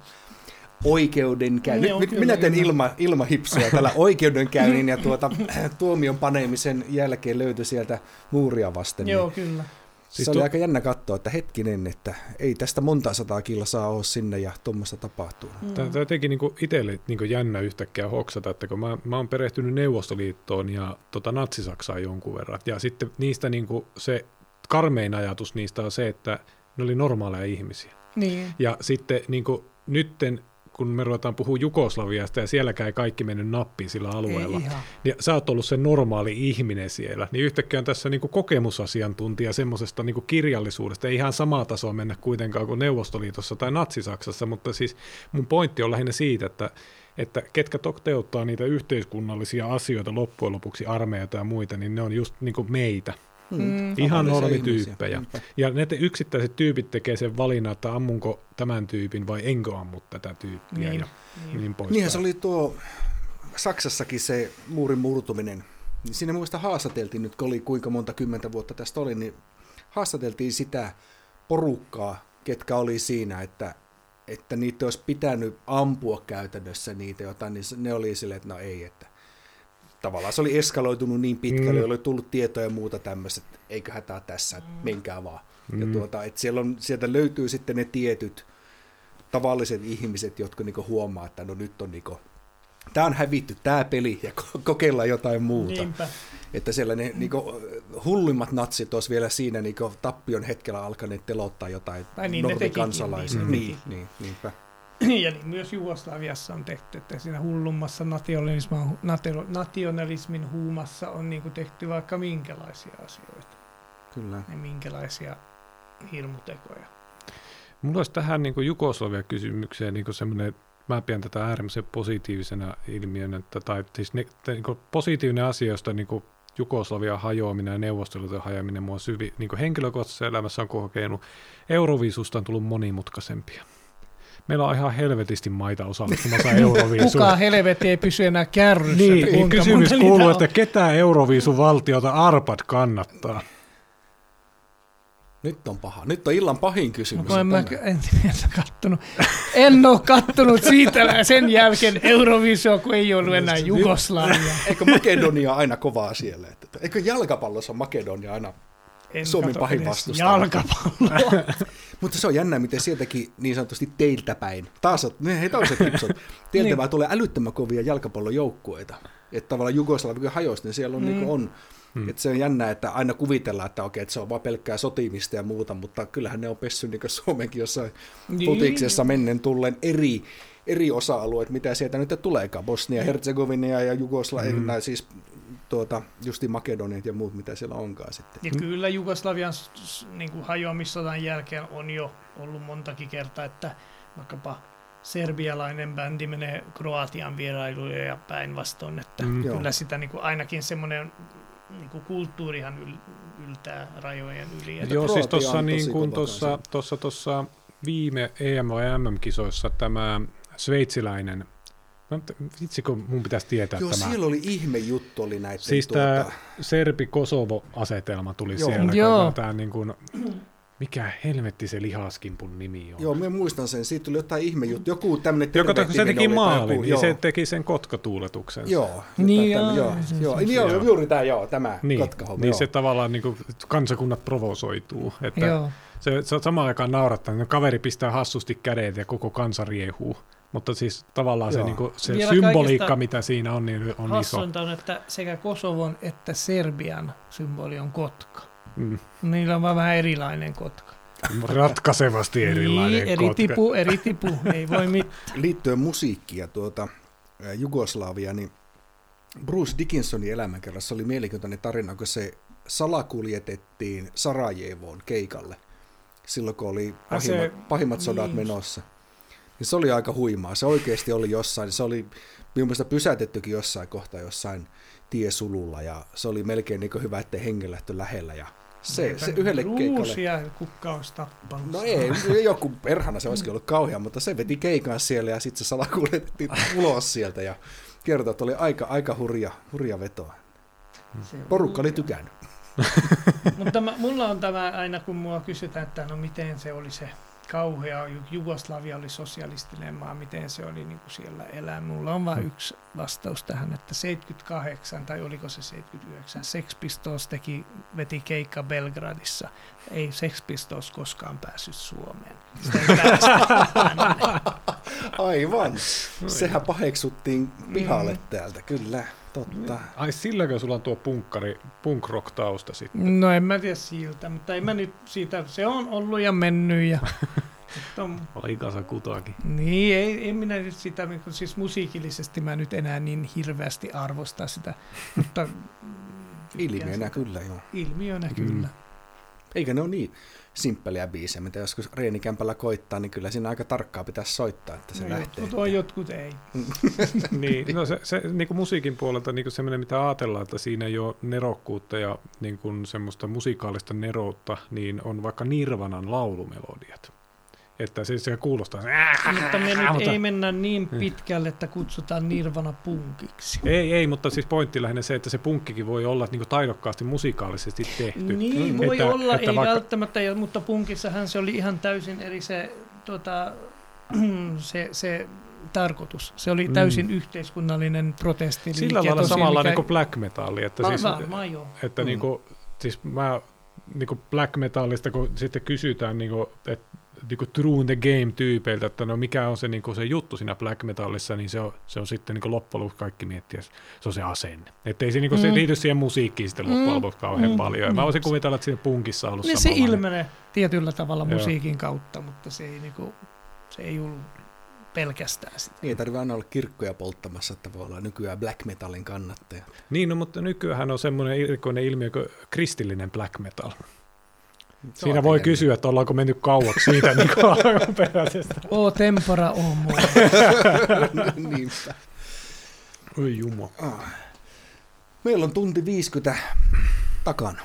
oikeudenkäynnin. Joo, Nyt, minä teen ilma, ilmahipsuja tällä (laughs) oikeudenkäynnin ja tuota, (clears throat) tuomion paneemisen jälkeen löytyi sieltä muuria vasten. Joo, Niin kyllä. Se Siis oli tuo- aika jännä katsoa, että hetkinen, että ei tästä monta sataa kilsaa ole sinne ja tuommoista tapahtuu. Mm. Tämä, tämä teki niinku itselle niinku jännä yhtäkkiä hoksata, että kun mä, mä oon perehtynyt Neuvostoliittoon ja tota, Natsi-Saksaan jonkun verran, ja sitten niistä niinku se karmein ajatus niistä on se, että ne oli normaaleja ihmisiä. Niin. Ja sitten niinku, nytten, kun me ruvetaan puhua Jugoslaviasta ja sielläkään ei kaikki mennyt nappiin sillä alueella, Ei ihan. niin sä oot ollut se normaali ihminen siellä, niin yhtäkkiä on tässä niinku kokemusasiantuntija semmoisesta niinku kirjallisuudesta, ei ihan samaa tasoa mennä kuitenkaan kuin Neuvostoliitossa tai Natsi-Saksassa, mutta siis mun pointti on lähinnä siitä, että, että ketkä toteuttaa niitä yhteiskunnallisia asioita loppujen lopuksi, armeijata ja muita, niin ne on just niinku meitä. Mm. Ihan Tavallisia normityyppejä. Ja ne te- yksittäiset tyypit tekee sen valinnan, että ammunko tämän tyypin vai enkö ammu tätä tyyppiä Niin. ja niin. niin poispäin. Niinhän se oli tuo Saksassakin se muurin murtuminen. Niin Siinä muista haastateltiin nyt, kun oli kuinka monta kymmentä vuotta tästä oli, niin haastateltiin sitä porukkaa, ketkä oli siinä, että, että niitä olisi pitänyt ampua käytännössä niitä jotain, niin se- ne oli silleen, että no ei, että tavallaan se oli eskaloitunut niin pitkälle, Mm. mm. oli tullut tietoja ja muuta tämmöistä, että eikö hätää tässä, että menkää vaan. Mm. Ja Mm. tuota, että siellä on, sieltä löytyy sitten ne tietyt tavalliset ihmiset, jotka niinku huomaa, että no nyt on niinku, tämä on hävitty tämä peli ja ko- kokeillaan jotain muuta. Niinpä. Että siellä ne niinku, hullimmat natsit olisi vielä siinä niinku, tappion hetkellä alkaneet telottaa jotain Tai niin ne tekikin, kansalaisia. niin Niin, niin, niinpä. Ja niin myös Jugoslaviassa on tehty, että siinä hullummassa nationalismin, natio- nationalismin huumassa on niin kuin tehty vaikka minkälaisia asioita Kyllä. ja minkälaisia hirmutekoja. Mulla olisi tähän niin Jugoslavia-kysymykseen niin semmoinen, mä pidän tätä äärimmäisen positiivisena ilmiönä, että, tai siis ne, te, niin positiivinen asia, josta niin Jugoslavia hajoaminen ja Neuvostoliiton hajoaminen mua syvi, niin henkilökohtaisessa elämässä on kokenut, Euroviisusta on tullut monimutkaisempia. Meillä on ihan helvetisti maita osallistumassa (laughs) Euroviisuun. Kuka helvetti ei pysy enää kärryssä? Niin, niin kysymys kuuluu, että ketä Euroviisun valtiota Arpad kannattaa? Nyt on paha. Nyt on illan pahin kysymys. No, en, mä, en, en, kattonut. en ole kattonut siitä sen jälkeen Euroviisua, kun ei ollut enää Nyt- Jugoslavia. Eikö Makedonia aina kovaa siellä? Että, eikö jalkapallossa Makedonia aina? En Suomen pahin vastustaja. Jalkapalloa. (laughs) Mutta se on jännä, miten sieltäkin niin sanotusti teiltä päin. Taas on, ne taas on kipsot. Teiltä Niin. vaan tulee älyttömän kovia jalkapallojoukkueita. Että tavallaan Jugoslavia hajosi, niin siellä on, Mm. niin on Mm. että se on jännä, että aina kuvitellaan, että okei, että se on vaan pelkkää sotimista ja muuta, mutta kyllähän ne on pessy niin Suomenkin jossain Niin. futiksessa mennen tullen eri, eri osa-alueet, mitä sieltä nyt tuleekaan. Bosnia, Herzegovina ja Jugoslavia, mm. siis tuota, justi Makedoniat ja muut, mitä siellä onkaan sitten. Ja kyllä Jugoslavian niin kuin hajoamissodan jälkeen on jo ollut montakin kertaa, että vaikkapa serbialainen bändi menee Kroatian vierailuille ja päinvastoin, että Mm. Joo. kyllä sitä niin kuin ainakin semmoinen niin kuin kulttuurihan yl, yltää rajojen yli. Että Joo, siis tuossa niin kuin tuossa, tuossa viime EM- vai MM-kisoissa tämä sveitsiläinen, vitsi kun mun pitäisi tietää Joo, tämä. siellä oli ihme juttu, oli näitä. Siis tämä Serbi-Kosovo-asetelma tuli Joo. siellä. Joo. Tämä niin kuin, mikä helvetti se lihaskimpun nimi on. Joo, minä muistan sen. Siitä tuli jotain ihme juttu. Joku tämmöinen Joka se teki maalin, joku- niin joo. se teki sen kotkatuuletuksen. Joo, Niin, jotain joo, joo, se- joo, joo, joo. juuri tämä, joo, tämä Niin, kotkahomma, niin joo. se tavallaan niin kuin, kansakunnat provosoituu. Että Joo. se, se on samaan aikaan naurattaa, että kaveri pistää hassusti kädet ja koko kansa riehuu. Mutta siis tavallaan se, Joo. niin kuin, se Vielä symboliikka, mitä siinä on, niin on iso. Hassunta on, että sekä Kosovon että Serbian symboli on kotka. Mm. Niillä on vaan vähän erilainen kotka. Ratkaisevasti erilainen niin, eri kotka. tipu, eri tipu, ei voi mitään. (laughs) liittyen musiikkiin ja tuota, Jugoslavia, niin Bruce Dickinsonin elämänkerrassa oli mielenkiintoinen tarina, kun se salakuljetettiin Sarajevoon keikalle silloin, kun oli Ai se- pahimmat, pahimmat sodat niin. menossa. Niin se oli aika huimaa. Se oikeasti oli jossain. Se oli minun mielestä pysäytettykin jossain kohtaa jossain tiesululla ja se oli melkein niin hyvä, ettei hengen lähtö lähellä. Ja se, se yhdelle keikalle... Ruusia kukka olisi tappanut. No ei, joku perhana se olisikin ollut kauhea, mutta se veti keikan siellä ja sitten se salakuljetettiin ulos sieltä ja kertoi, että oli aika, aika hurja, hurja vetoa. Se- Porukka oli tykännyt. Mutta mulla on tämä aina, kun mua kysytään, että no miten se oli se kauhea, Ju- Jugoslavia oli sosialistinen maa, miten se oli niin kuin siellä elää. Mulla on vain yksi vastaus tähän, että 78 tai oliko se 79, Sex Pistols teki, veti keikka Belgradissa. Ei Sex Pistols koskaan päässyt Suomeen. Sitä ei. (laughs) Aivan. Sehän paheksuttiin pihalle täältä, kyllä. Totta. Ai silläkö sulla on tuo punkkari, punk rock tausta sitten? No en mä tiedä siltä, mutta en mä nyt siitä, se on ollut ja mennyt ja (laughs) on Aikansa kutakin. Niin, ei, en minä nyt sitä, niin kuin siis musiikillisesti mä nyt enää niin hirveästi arvosta sitä, (laughs) mutta Ilmiönä kyllä, joo. ilmiönä Mm. kyllä. Eikä ne ole niin simppeliä biisejä, mitä joskus reenikämpällä koittaa, niin kyllä siinä aika tarkkaa pitäisi soittaa, että se No, lähtee. jotkut on, jotkut ei. (laughs) niin, no se, se niin kuin musiikin puolelta niin kuin semmoinen, mitä ajatellaan, että siinä ei ole nerokkuutta ja niin kuin semmoista musikaalista neroutta, niin on vaikka Nirvanan laulumelodiat. Että se, se kuulostaa... Mutta me nyt mutta- ei mennä niin pitkälle, että kutsutaan Nirvana punkiksi. Ei, ei, mutta siis pointti lähinnä se, että se punkkikin voi olla niin taidokkaasti musikaalisesti tehty. Niin Mm. voi Että- olla, että ei vaikka- välttämättä, mutta punkissahan se oli ihan täysin eri se, tota, (clears throat) se, se tarkoitus. Se oli Mm. täysin yhteiskunnallinen protesti. Sillä lailla samalla niin kuin black metalli, että, siis, Varmaan joo. että Mm. niin kuin, siis mä niin kuin black metallista, kun sitten kysytään, niin kuin, että niin kuin true in the game-tyypeiltä, että no mikä on se, niin kuin se juttu siinä black metallissa, niin se on, se on sitten niin kuin loppujen lopuksi kaikki miettiä, se on se asenne. Että ei se, niin kuin, se Mm. liity siihen musiikkiin sitten loppujen Mm. lopuksi kauhean Mm. paljon. Ja mä Mm. voisin kuvitella, että siinä punkissa on ollut Niin se ilmenee tietyllä tavalla Joo. musiikin kautta, mutta se ei, niinku, se ei ollut pelkästään sitä. Niin ei tarvitse aina olla kirkkoja polttamassa, että voi olla nykyään black metalin kannattaja. Niin, no, mutta nykyään on semmoinen erikoinen ilmiö kuin kristillinen black metal. Siinä voi kysyä, että ollaanko mennyt kauaksi siitä (laughs) niin alkuperäisestä. O tempora o mua. (laughs) Niinpä. Oi jumo. Ah. Meillä on tunti 50 takana.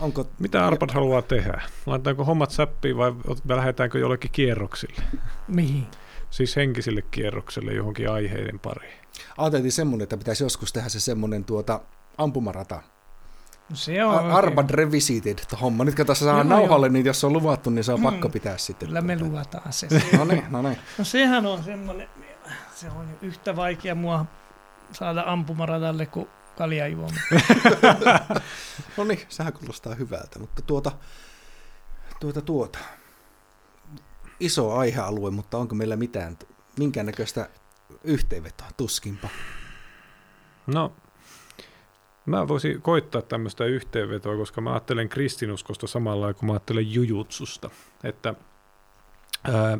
Onko Mitä Arpad haluaa tehdä? Laitetaanko hommat säppiin vai lähdetäänkö jollekin kierroksille? Mihin? Siis henkisille kierrokselle johonkin aiheiden pariin. Ajateltiin semmoinen, että pitäisi joskus tehdä se semmoinen tuota ampumarata. No se on. Arbad Revisited homma. Nyt kun tässä saa Joo, nauhalle, niin jos se on luvattu, niin se on Mm. pakko pitää sitten. Kyllä me tuota. luvataan se. (laughs) No niin, no niin. No sehän on semmoinen, se on yhtä vaikea mua saada ampumaradalle kuin kaljajuoma. (laughs) No niin, sehän kuulostaa hyvältä, mutta tuota, tuota, tuota. Iso aihealue, mutta onko meillä mitään, minkäännäköistä yhteenvetoa? Tuskinpa. No, mä voisin koittaa tämmöistä yhteenvetoa, koska mä ajattelen kristinuskosta samalla kuin mä ajattelen jujutsusta. Että ää,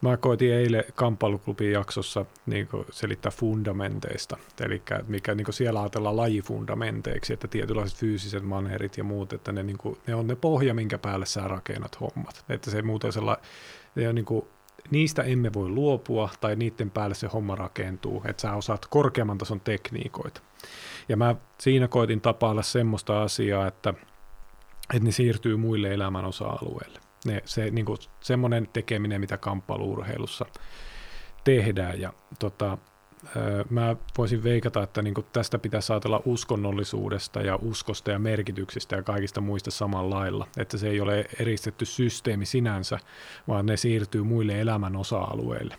mä koitin eilen kamppailuklubin jaksossa niin selittää fundamenteista, eli mikä niin siellä ajatellaan lajifundamenteiksi, että tietynlaiset fyysiset mannerit ja muut, että ne, niin kuin, ne on ne pohja, minkä päälle sä rakennat hommat. Että se muuten sella, ne on niin kuin, niistä emme voi luopua, tai niiden päälle se homma rakentuu, että sä osaat korkeamman tason tekniikoita. Ja mä siinä koitin tapailla semmoista asiaa, että, että ne siirtyy muille elämän osa-alueille. Ne, se, niin kuin, semmoinen tekeminen, mitä kamppailuurheilussa tehdään. Ja tota, mä voisin veikata, että niin tästä pitäisi ajatella uskonnollisuudesta ja uskosta ja merkityksistä ja kaikista muista samalla lailla. Että se ei ole eristetty systeemi sinänsä, vaan ne siirtyy muille elämän osa-alueille.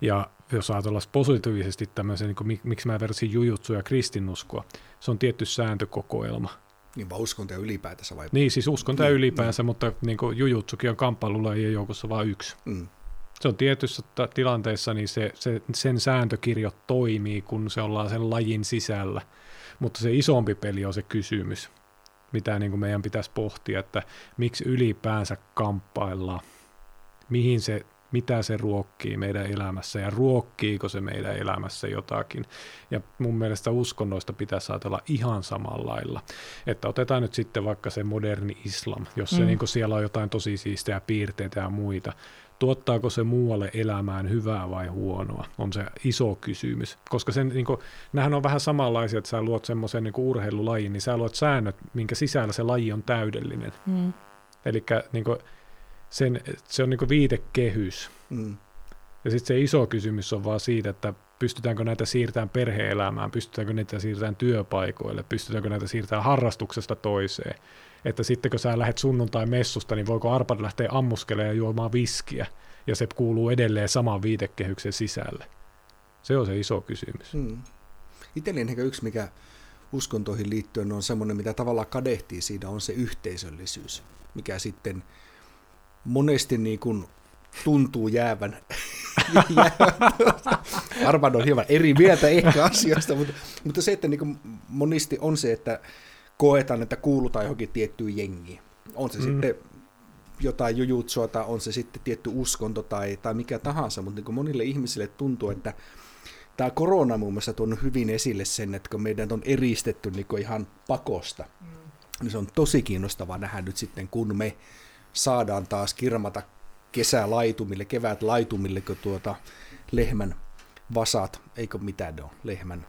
Ja jos ajatellaan positiivisesti tämmöisen, niin kuin, mik- miksi mä versin jujutsu ja kristinuskoa, se on tietty sääntökokoelma. Niin vaan uskonto ylipäätänsä vai? Niin, siis uskonto Niin, ylipäänsä, mutta niin kuin jujutsukin on kamppailulajien joukossa vain yksi. Mm. Se on tietyissä ta- tilanteissa, niin se, se, sen sääntökirjo toimii, kun se ollaan sen lajin sisällä. Mutta se isompi peli on se kysymys, mitä niin kuin meidän pitäisi pohtia, että miksi ylipäänsä kamppaillaan, mihin se mitä se ruokkii meidän elämässä ja ruokkiiko se meidän elämässä jotakin. Ja mun mielestä uskonnoista pitäisi ajatella ihan samalla lailla. Että otetaan nyt sitten vaikka se moderni islam, jos se mm. niin siellä on jotain tosi siistejä piirteitä ja muita. Tuottaako se muualle elämään hyvää vai huonoa, on se iso kysymys. Koska sen, niin kuin, nämähän on vähän samanlaisia, että sä luot semmoisen niin urheilulajin, niin sä luot säännöt, minkä sisällä se laji on täydellinen. Mm. Eli niin sen, se on niin viitekehys. Mm. Ja sitten se iso kysymys on vaan siitä, että pystytäänkö näitä siirtämään perhe-elämään, pystytäänkö näitä siirtämään työpaikoille, pystytäänkö näitä siirtämään harrastuksesta toiseen. Että sitten kun sä lähdet sunnuntai-messusta, niin voiko Arpad lähteä ammuskelemaan ja juomaan viskiä, ja se kuuluu edelleen saman viitekehyksen sisälle. Se on se iso kysymys. Hmm. Itselleni ehkä yksi, mikä uskontoihin liittyen on semmoinen, mitä tavallaan kadehtii siinä, on se yhteisöllisyys, mikä sitten monesti niin kuin tuntuu jäävän. (laughs) Arvan on hieman eri mieltä ehkä asiasta, mutta, mutta se, että niin kuin monesti on se, että koetaan, että kuulutaan johonkin tiettyyn jengiin. On se mm. sitten jotain jujutsua tai on se sitten tietty uskonto tai, tai mikä tahansa, mutta niin monille ihmisille tuntuu, että tämä korona muun muassa tuonut hyvin esille sen, että kun meidän on eristetty niin ihan pakosta, mm. niin se on tosi kiinnostavaa nähdä nyt sitten, kun me saadaan taas kirmata kesälaitumille, kevät laitumille, kun tuota lehmän vasat, eikö mitään ne on, lehmän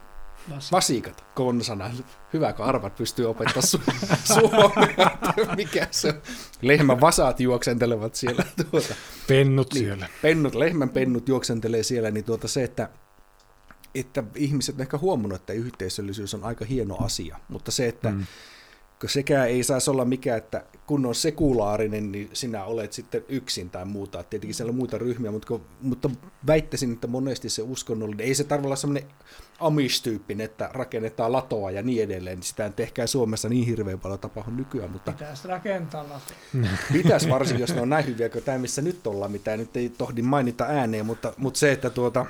Vasikat, Vasikat konsana. Hyvä, kun arvat pystyy opettaa su- (laughs) suomea, mikä se on. Lehmän vasat juoksentelevat siellä. Tuota. Pennut niin, siellä. Pennut, lehmän pennut juoksentelee siellä, niin tuota se, että, että ihmiset on ehkä huomannut, että yhteisöllisyys on aika hieno asia, mutta se, että mm sekään ei saisi olla mikään, että kun on sekulaarinen, niin sinä olet sitten yksin tai muuta. Tietenkin siellä on muita ryhmiä, mutta, mutta väittäisin, että monesti se uskonnollinen, ei se tarvitse olla sellainen amish-tyyppinen, että rakennetaan latoa ja niin edelleen. Niin sitä ei ehkä Suomessa niin hirveän paljon tapahdu nykyään. Mutta Pitäisi rakentaa latoa. Pitäisi varsinkin, jos ne on näin hyviä kuin tämä, missä nyt ollaan, mitä nyt ei tohdi mainita ääneen, mutta, mutta se, että tuota,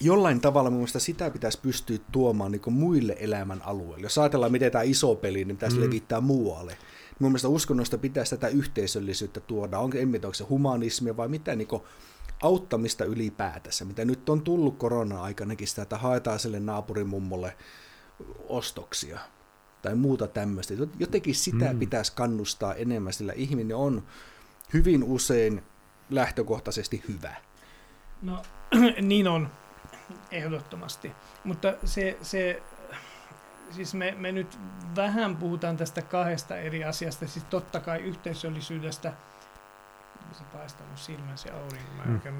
jollain tavalla mun mielestä sitä pitäisi pystyä tuomaan niin muille elämän alueille. Jos ajatellaan, miten tämä iso peli, niin pitäisi mm. levittää muualle. Mun mielestä uskonnosta pitäisi tätä yhteisöllisyyttä tuoda. Onko, en tiedä, onko se humanismia vai mitä niin auttamista ylipäätänsä, mitä nyt on tullut korona-aikanakin sitä, että haetaan sille naapurimummolle ostoksia tai muuta tämmöistä. Jotenkin sitä mm. pitäisi kannustaa enemmän, sillä ihminen on hyvin usein lähtökohtaisesti hyvä. No (clears throat) niin on, ehdottomasti. Mutta se, se siis me, me nyt vähän puhutaan tästä kahdesta eri asiasta, siis totta kai yhteisöllisyydestä, se paistanut silmän se aurinko, mä en mm. oikein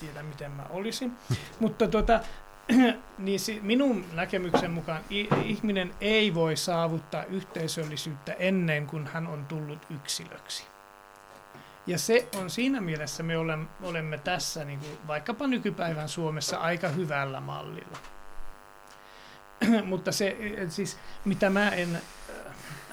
tiedä miten mä olisin, mutta tota, (clears throat) niin si, minun näkemyksen mukaan ihminen ei voi saavuttaa yhteisöllisyyttä ennen kuin hän on tullut yksilöksi. Ja se on siinä mielessä, me olemme, olemme tässä niin kuin vaikkapa nykypäivän Suomessa aika hyvällä mallilla. (clears throat) Mutta se, siis mitä mä en,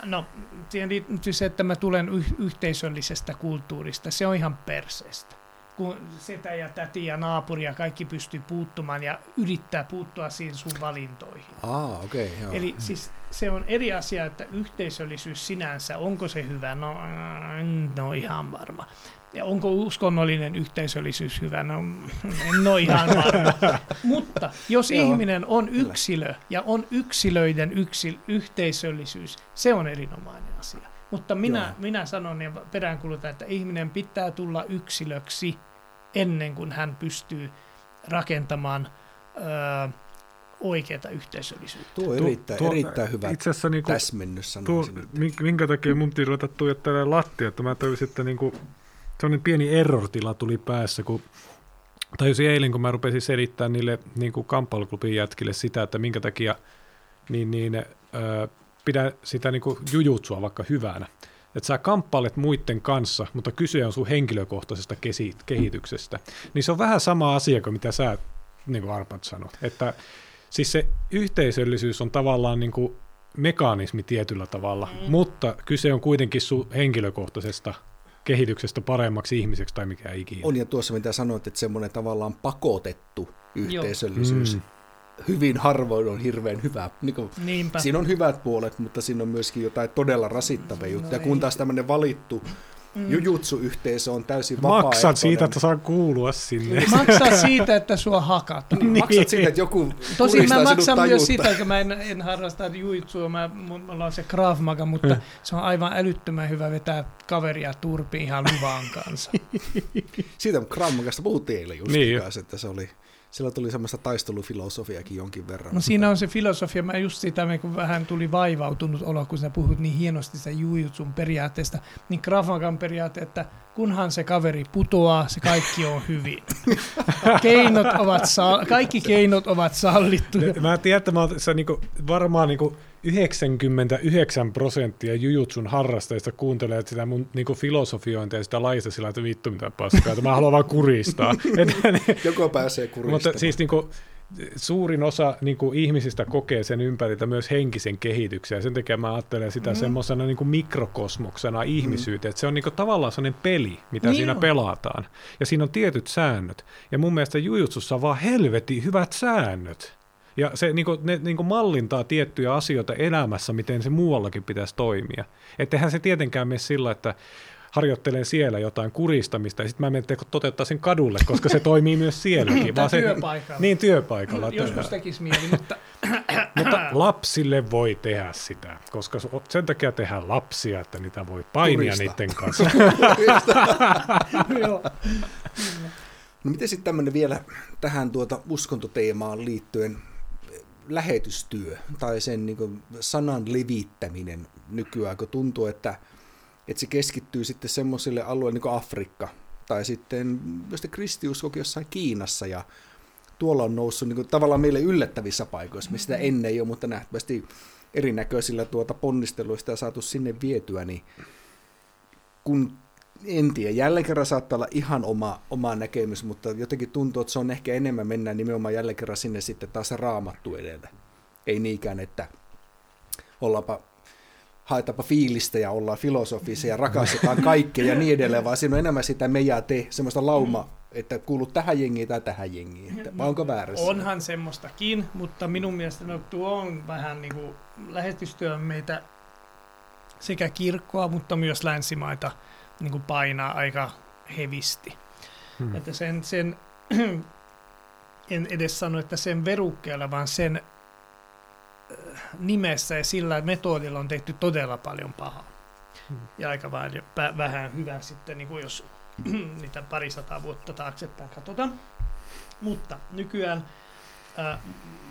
no siihen se, että mä tulen yh- yhteisöllisestä kulttuurista, se on ihan perseestä. Kun setä ja täti ja naapuri ja kaikki pystyy puuttumaan ja yrittää puuttua siihen sun valintoihin. Ah, okay, joo. Eli siis se on eri asia, että yhteisöllisyys sinänsä, onko se hyvä? No, no ihan varma. Ja onko uskonnollinen yhteisöllisyys hyvä? No, en ole ihan varma. (laughs) Mutta jos ihminen on yksilö ja on yksilöiden yksil, yhteisöllisyys, se on erinomainen asia. Mutta minä, minä sanon ja peräänkulutan, että ihminen pitää tulla yksilöksi ennen kuin hän pystyy rakentamaan öö, oikeaa yhteisöllisyyttä. Tuo on erittäin, tuo, erittäin hyvä itse asiassa niinku, täsmennys tuo, Minkä takia mun piti ruveta tuijottelemaan lattia, että mä tajusin, että niinku, sellainen pieni error-tila tuli päässä, kun tajusin eilen, kun mä rupesin selittämään niille niin kuin kamppailuklubin jätkille sitä, että minkä takia niin, niin, äh, pidä sitä niin kuin jujutsua vaikka hyvänä. Että sä kamppailet muiden kanssa, mutta kyse on sun henkilökohtaisesta kehityksestä. Niin se on vähän sama asia kuin mitä sä, niin kuin Arpad sanoi. Että siis se yhteisöllisyys on tavallaan niin kuin mekanismi tietyllä tavalla, mm. mutta kyse on kuitenkin sun henkilökohtaisesta kehityksestä paremmaksi ihmiseksi tai mikä ikinä. On ja tuossa mitä sanoit, että semmoinen tavallaan pakotettu yhteisöllisyys. Mm. Hyvin harvoin on hirveän hyvä. Niin kuin, siinä on hyvät puolet, mutta siinä on myöskin jotain todella rasittavia no juttuja. Kun taas tämmöinen valittu Mm. Jujutsu-yhteisö on täysin vapaaehtoinen. Maksat siitä, että saa kuulua sinne. Maksaa siitä, että sua hakataan. Niin, Maksat siitä, että joku Tosin mä sinut maksan myös sitä, että mä en, en harrasta juitsua, mä, mulla on se Krav Maga, mutta Hmm. se on aivan älyttömän hyvä vetää kaveria turpiin ihan luvan kanssa. Siitä Krammagasta puhuttiin eilen just Niin. niin. kanssa, että se oli, sillä tuli semmoista taistelufilosofiakin jonkin verran. No siinä on se filosofia, mä just sitä, kun vähän tuli vaivautunut olo, kun sä puhut niin hienosti sitä jujutsun periaatteesta, niin Krav Magan periaate, että kunhan se kaveri putoaa, se kaikki on hyvin. (laughs) Keinot ovat sa- kaikki keinot ovat sallittuja. Mä tiedän, että mä oon tässä niinku, varmaan niinku 99 prosenttia jujutsun harrastajista kuuntelee sitä mun niinku filosofiointia ja sitä lajista sillä, että vittu mitä paskaa, että mä haluan vaan kuristaa. (laughs) Joko pääsee kuristamaan. Mutta siis niinku, suurin osa niinku, ihmisistä kokee sen ympäriltä myös henkisen kehityksen, ja sen takia mä ajattelen sitä Mm. mm. semmoisena niinku mikrokosmoksena ihmisyyteen, että se on niinku, tavallaan sellainen peli, mitä Niin niin siinä on. pelataan, ja siinä on tietyt säännöt, ja mun mielestä jujutsussa on vaan helvetin hyvät säännöt. Ja se niinku, ne niinku mallintaa tiettyjä asioita elämässä, miten se muuallakin pitäisi toimia. Ettehän se tietenkään mene sillä, että harjoittelen siellä jotain kuristamista, ja sitten mä menen te- toteuttaa sen kadulle, koska se toimii myös sielläkin. Tai se, työpaikalla. Niin, työpaikalla. Joskus tekisi mieli, mutta (clears throat) Mutta lapsille voi tehdä sitä, koska sen takia tehdään lapsia, että niitä voi painia Kurista. niiden (laughs) kanssa. (laughs) No miten sitten tämmöinen vielä tähän tuota uskontoteemaan liittyen lähetystyö tai sen niin kuin sanan levittäminen nykyään, kun tuntuu, että, että se keskittyy sitten semmoisille alueille niin kuin Afrikka tai sitten just kristiuskokin jossain Kiinassa ja tuolla on noussut niin kuin, tavallaan meille yllättävissä paikoissa, missä sitä ennen ei ole, mutta nähtävästi erinäköisillä tuota ponnisteluista ja saatu sinne vietyä, niin kun en tiedä, jälleen kerran saattaa olla ihan oma, oma näkemys, mutta jotenkin tuntuu, että se on ehkä enemmän mennään nimenomaan jälleen kerran sinne sitten taas raamattu edellä. Ei niinkään, että ollaanpa haetaanpa fiilistä ja ollaan filosofisia ja rakastetaan (laughs) kaikkea ja niin edelleen, vaan siinä on enemmän sitä me ja te, semmoista lauma, että kuulut tähän jengiin tai tähän jengiin. Että, vai onko väärässä? Onhan semmoistakin, mutta minun mielestä no, tuo on vähän niin kuin lähetystyö meitä sekä kirkkoa, mutta myös länsimaita niin kuin painaa aika hevisti. Hmm. Että sen, sen (clears throat) en edes sano, että sen verukkeella, vaan sen äh, nimessä ja sillä metodilla on tehty todella paljon pahaa. Hmm. Ja aika vähän, vähän hyvää sitten, niin kuin jos (clears throat) niitä parisataa vuotta taaksepäin katsotaan. Mutta nykyään äh,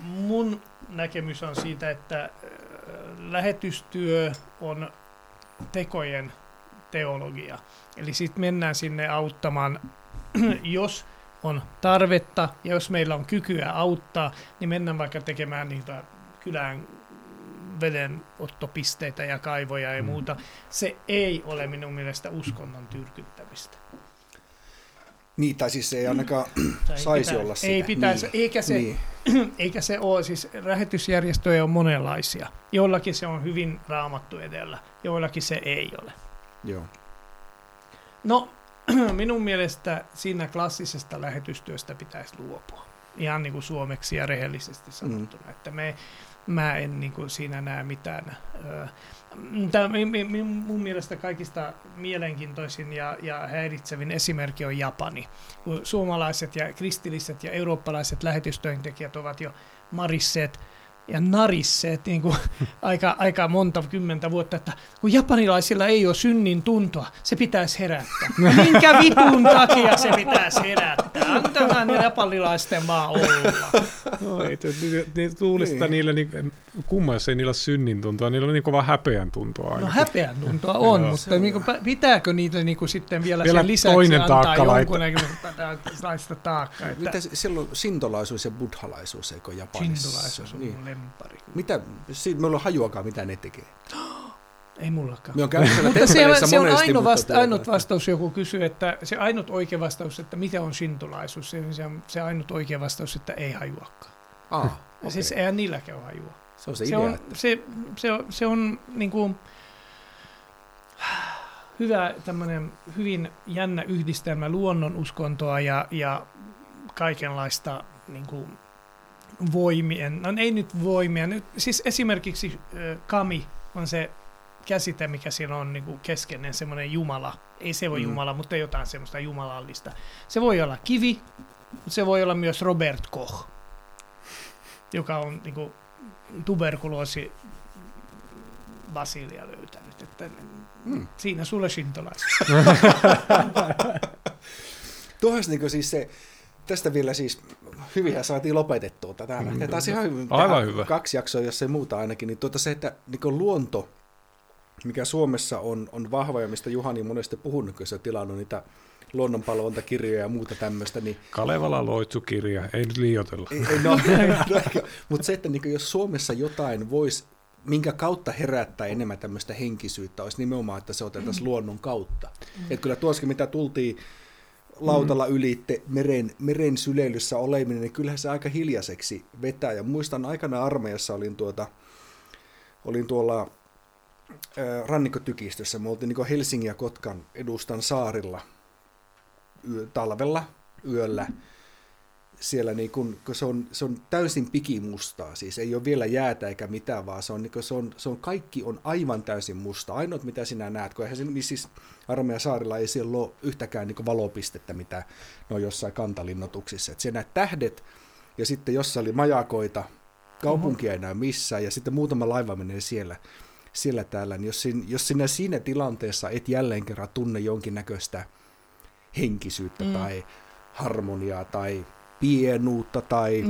mun näkemys on siitä, että äh, lähetystyö on tekojen teologia. Eli sitten mennään sinne auttamaan, (clears throat) jos on tarvetta ja jos meillä on kykyä auttaa, niin mennään vaikka tekemään niitä kylän vedenottopisteitä ja kaivoja ja Mm. muuta. Se ei ole minun mielestä uskonnon tyrkyttämistä. Niin, tai siis se ei ainakaan (clears throat) ei saisi pitä- olla sitä. Ei pitäisi, niin. eikä se, Niin. (clears throat) eikä se ole, siis lähetysjärjestöjä on monenlaisia. Joillakin se on hyvin raamattu edellä, joillakin se ei ole. Joo. No, (clears throat) minun mielestä siinä klassisesta lähetystyöstä pitäisi luopua. Ihan niin kuin suomeksi ja rehellisesti sanottuna. Mm. Että me, mä en niin kuin siinä näe mitään. Tämä, mun mielestä kaikista mielenkiintoisin ja, ja häiritsevin esimerkki on Japani. Kun suomalaiset ja kristilliset ja eurooppalaiset lähetystyöntekijät ovat jo marisseet ja narisseet niin kuin (laughs) aika, aika monta kymmentä vuotta, että kun japanilaisilla ei ole synnin tuntoa, se pitäisi herättää. (laughs) Minkä vitun takia se pitäisi herättää? Antakaa ne japanilaisten maa olla. No, ei, että Niin. niillä niin, kumma, jos ei niillä ole synnin tuntoa, niillä on niin kova häpeän tuntoa aina. No häpeän tuntoa on, Joo. mutta niin kuin, pitääkö niitä niin kuin sitten vielä, Vielä sen lisäksi toinen antaa taakka jonkunnäköistä taakkaa? Että Mitä silloin sintolaisuus ja buddhalaisuus, eikö Japanissa? Sintolaisuus on Niin. Lempari. Mitä, siitä meillä on hajuakaan, mitä ne tekee. (gasps) Ei mullakaan. Me on siellä Mutta se, temppeleissä se on monesti, mutta vasta, tuota- ainut vastaus, joku kysyy, että se ainut oikea vastaus, että mitä on sintolaisuus, se, se, on, se ainut oikea vastaus, että ei hajuakaan. Ah, Okay. Siis eihän niilläkään ole hajua. se on se, Se idea. on, se, se, on, se on niin kuin, hyvä tämmöinen hyvin jännä yhdistelmä luonnon uskontoa ja, ja kaikenlaista niin kuin, voimien, no ei nyt voimia, nyt, siis esimerkiksi äh, kami on se käsite, mikä siinä on niin kuin keskeinen, semmoinen jumala. Ei se voi Mm. jumala, mutta jotain semmoista jumalallista. Se voi olla kivi, mutta se voi olla myös Robert Koch, joka on niin kuin, tuberkuloosi basilia löytänyt. Että Mm. Siinä sulle shintolaiset. (laughs) Tuohon niin siis se, tästä vielä siis, hyvinhän saatiin lopetettua tätä. Mm. Mm. Taas ihan hyvin. Aivan Tähän hyvä. Kaksi jaksoa, jos ei muuta ainakin. Niin tuota se, että niin luonto, mikä Suomessa on, on vahva ja mistä Juhani on monesti puhunut, kun se on tilannut niitä luonnonpalvontakirjoja ja muuta tämmöistä, niin Kalevala loitsukirja, ei nyt liioitella. ei, ei, no, mutta se, että niin jos Suomessa jotain voisi, minkä kautta herättää enemmän tämmöistä henkisyyttä, olisi nimenomaan, että se otettaisiin luonnon kautta. Mm. Että kyllä tuossakin, mitä tultiin lautalla ylitte meren, meren syleilyssä oleminen, niin kyllähän se aika hiljaiseksi vetää. Ja muistan aikana armeijassa olin, tuota, olin tuolla ää, rannikkotykistössä. Me oltiin niin Helsingin ja Kotkan edustan saarilla yö, talvella, yöllä. Siellä niin kun, kun se, on, se on täysin pikimustaa, siis ei ole vielä jäätä eikä mitään, vaan se on, niin se on, se on, kaikki on aivan täysin musta. Ainoat mitä sinä näet, kun eihän se, siis armeijan saarilla ei siellä ole yhtäkään niin valopistettä, mitä ne on jossain kantalinnotuksissa. Et siellä näet tähdet ja sitten jossa oli majakoita, kaupunkia ei näy missään ja sitten muutama laiva menee siellä, siellä täällä. Niin jos, sin, jos sinä siinä tilanteessa et jälleen kerran tunne jonkinnäköistä henkisyyttä. Mm. tai harmoniaa tai pienuutta tai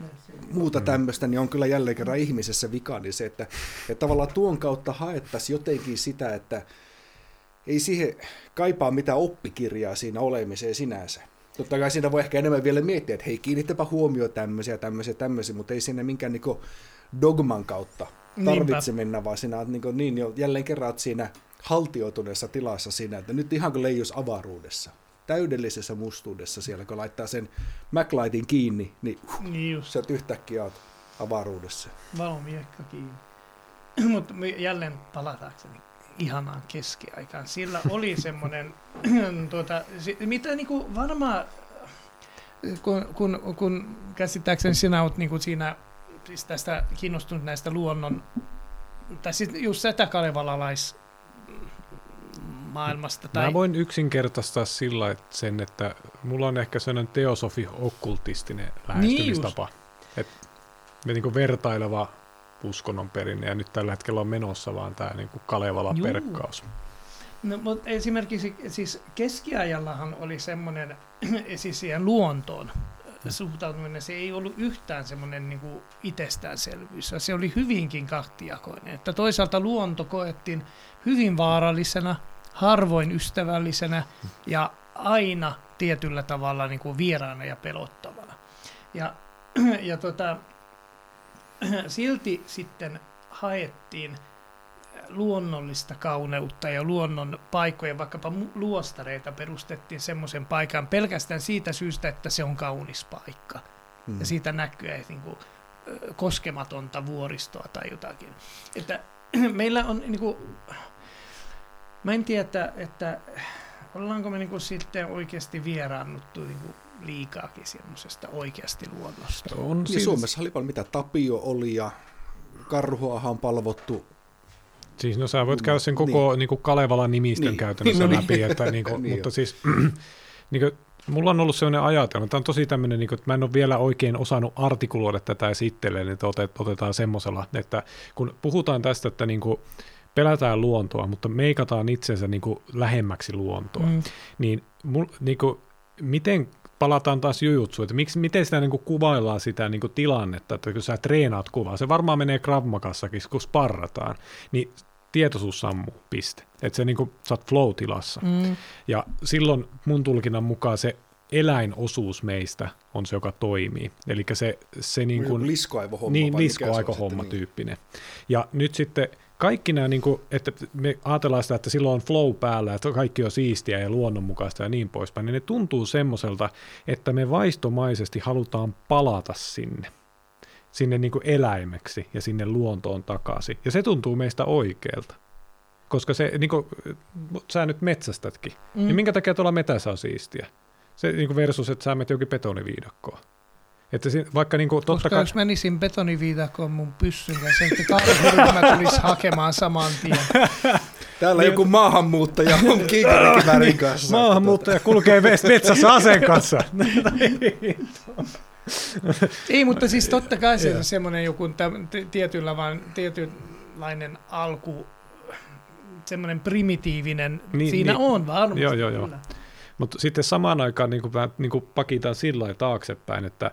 näin. muuta tämmöistä, niin on kyllä jälleen kerran ihmisessä vika, niin se, että, että tavallaan tuon kautta haettaisiin jotenkin sitä, että ei siihen kaipaa mitään oppikirjaa siinä olemiseen sinänsä. Totta kai siinä voi ehkä enemmän vielä miettiä, että hei, kiinnittäpä huomioon tämmöisiä, tämmöisiä, tämmöisiä, mutta ei siinä minkään niin dogman kautta tarvitse mennä, vaan sinä olet niin, niin jo jälleen kerran siinä haltioituneessa tilassa siinä, että nyt ihan kuin leijus avaruudessa. Täydellisessä mustuudessa siellä, kun laittaa sen MacLightin kiinni, niin huh, Niin just, sä yhtäkkiä oot avaruudessa. valomiekka kiinni. (clears throat) Mutta jälleen palatakseni ihanaan keskiaikaan. Sillä oli (laughs) semmoinen, (clears throat) tuota, mitä niinku varmaan, kun, kun, kun käsittääkseni sinä olet niinku siinä, siis tästä kiinnostunut näistä luonnon, tai siis just tätä kalevalalais maailmasta. Tai, Mä voin yksinkertaistaa sillä että sen, että mulla on ehkä sellainen teosofi-okkultistinen lähestymistapa. Että me niinku vertaileva uskonnon perinne, ja nyt tällä hetkellä on menossa vaan tämä niinku Kalevala-perkkaus. No, mutta esimerkiksi siis keskiajallahan oli semmoinen, (clears throat) siis siihen luontoon suhtautuminen, se ei ollut yhtään semmoinen niin kuin itsestäänselvyys, se oli hyvinkin kahtijakoinen. Että toisaalta luonto koettiin hyvin vaarallisena, harvoin ystävällisenä ja aina tietyllä tavalla niin kuin vieraana ja pelottavana. Ja, (clears throat) ja tota, (clears throat) silti sitten haettiin luonnollista kauneutta ja luonnon paikkoja, vaikkapa luostareita perustettiin semmoisen paikan pelkästään siitä syystä, että se on kaunis paikka. Mm. Ja siitä näkyy niin kuin, koskematonta vuoristoa tai jotakin. Että (clears throat) meillä on niin kuin, mä en tiedä, että, että ollaanko me niin kuin sitten oikeasti vieraannuttu niin kuin liikaakin semmoisesta oikeasti luonnosta. On Ja siis, Suomessa oli paljon mitä Tapio oli ja karhuahan on palvottu. siis no sä voit käydä sen koko niin. Niin Kalevalan nimistön Niin. niin. käytännössä No (laughs) no, niin. läpi, että, niin kuin, (laughs) Niin mutta jo. siis (clears throat) niin kuin, mulla on ollut sellainen ajatelma, tämä on tosi tämmöinen, niin kuin, että mä en ole vielä oikein osannut artikuloida tätä esitteleen, että otet, otetaan semmoisella, että kun puhutaan tästä, että niin kuin, pelätään luontoa, mutta meikataan itsensä niin kuin, lähemmäksi luontoa, Mm. niin, mul, niin kuin, miten palataan taas jujutsuun, että miksi, miten sitä niin kuin, kuvaillaan sitä niin kuin, tilannetta, että kun sä treenaat kuvaa, se varmaan menee Krav Magassakin, kun sparrataan, niin tietoisuus sammuu, piste. Että se niin kuin, sä oot flow-tilassa. Mm. Ja silloin mun tulkinnan mukaan se eläinosuus meistä on se, joka toimii. Eli se, se niin kuin, liskoaivohomma. niin, sitten, niin. tyyppinen. Ja nyt sitten kaikki nämä, niin kuin, että me ajatellaan sitä, että silloin on flow päällä, että kaikki on siistiä ja luonnonmukaista ja niin poispäin, niin ne tuntuu semmoiselta, että me vaistomaisesti halutaan palata sinne sinne niin kuin eläimeksi ja sinne luontoon takaisin. Ja se tuntuu meistä oikealta. Koska se, niin kuin, sä nyt metsästätkin, mm. niin minkä takia tuolla metässä on siistiä? Se niin kuin versus, että sä menet jokin betoniviidakkoon. Että si- vaikka niin kuin, totta Koska kai, jos menisin betoniviidakoon mun pyssyn kanssa, että kahviryhmä tulisi hakemaan saman tien. Täällä joku maahanmuuttaja on (laughs) kiikarikiväärin kanssa. maahanmuuttaja kulkee metsässä aseen kanssa. (laughs) Ei, mutta siis totta kai se on semmoinen joku tietyllä vaan, tietynlainen alku, semmoinen primitiivinen, Niin, niin, siinä niin. niin. on varmasti. Joo, joo, joo. Mutta sitten samaan aikaan niin kuin mä niin kuin pakitan sillä lailla taaksepäin, että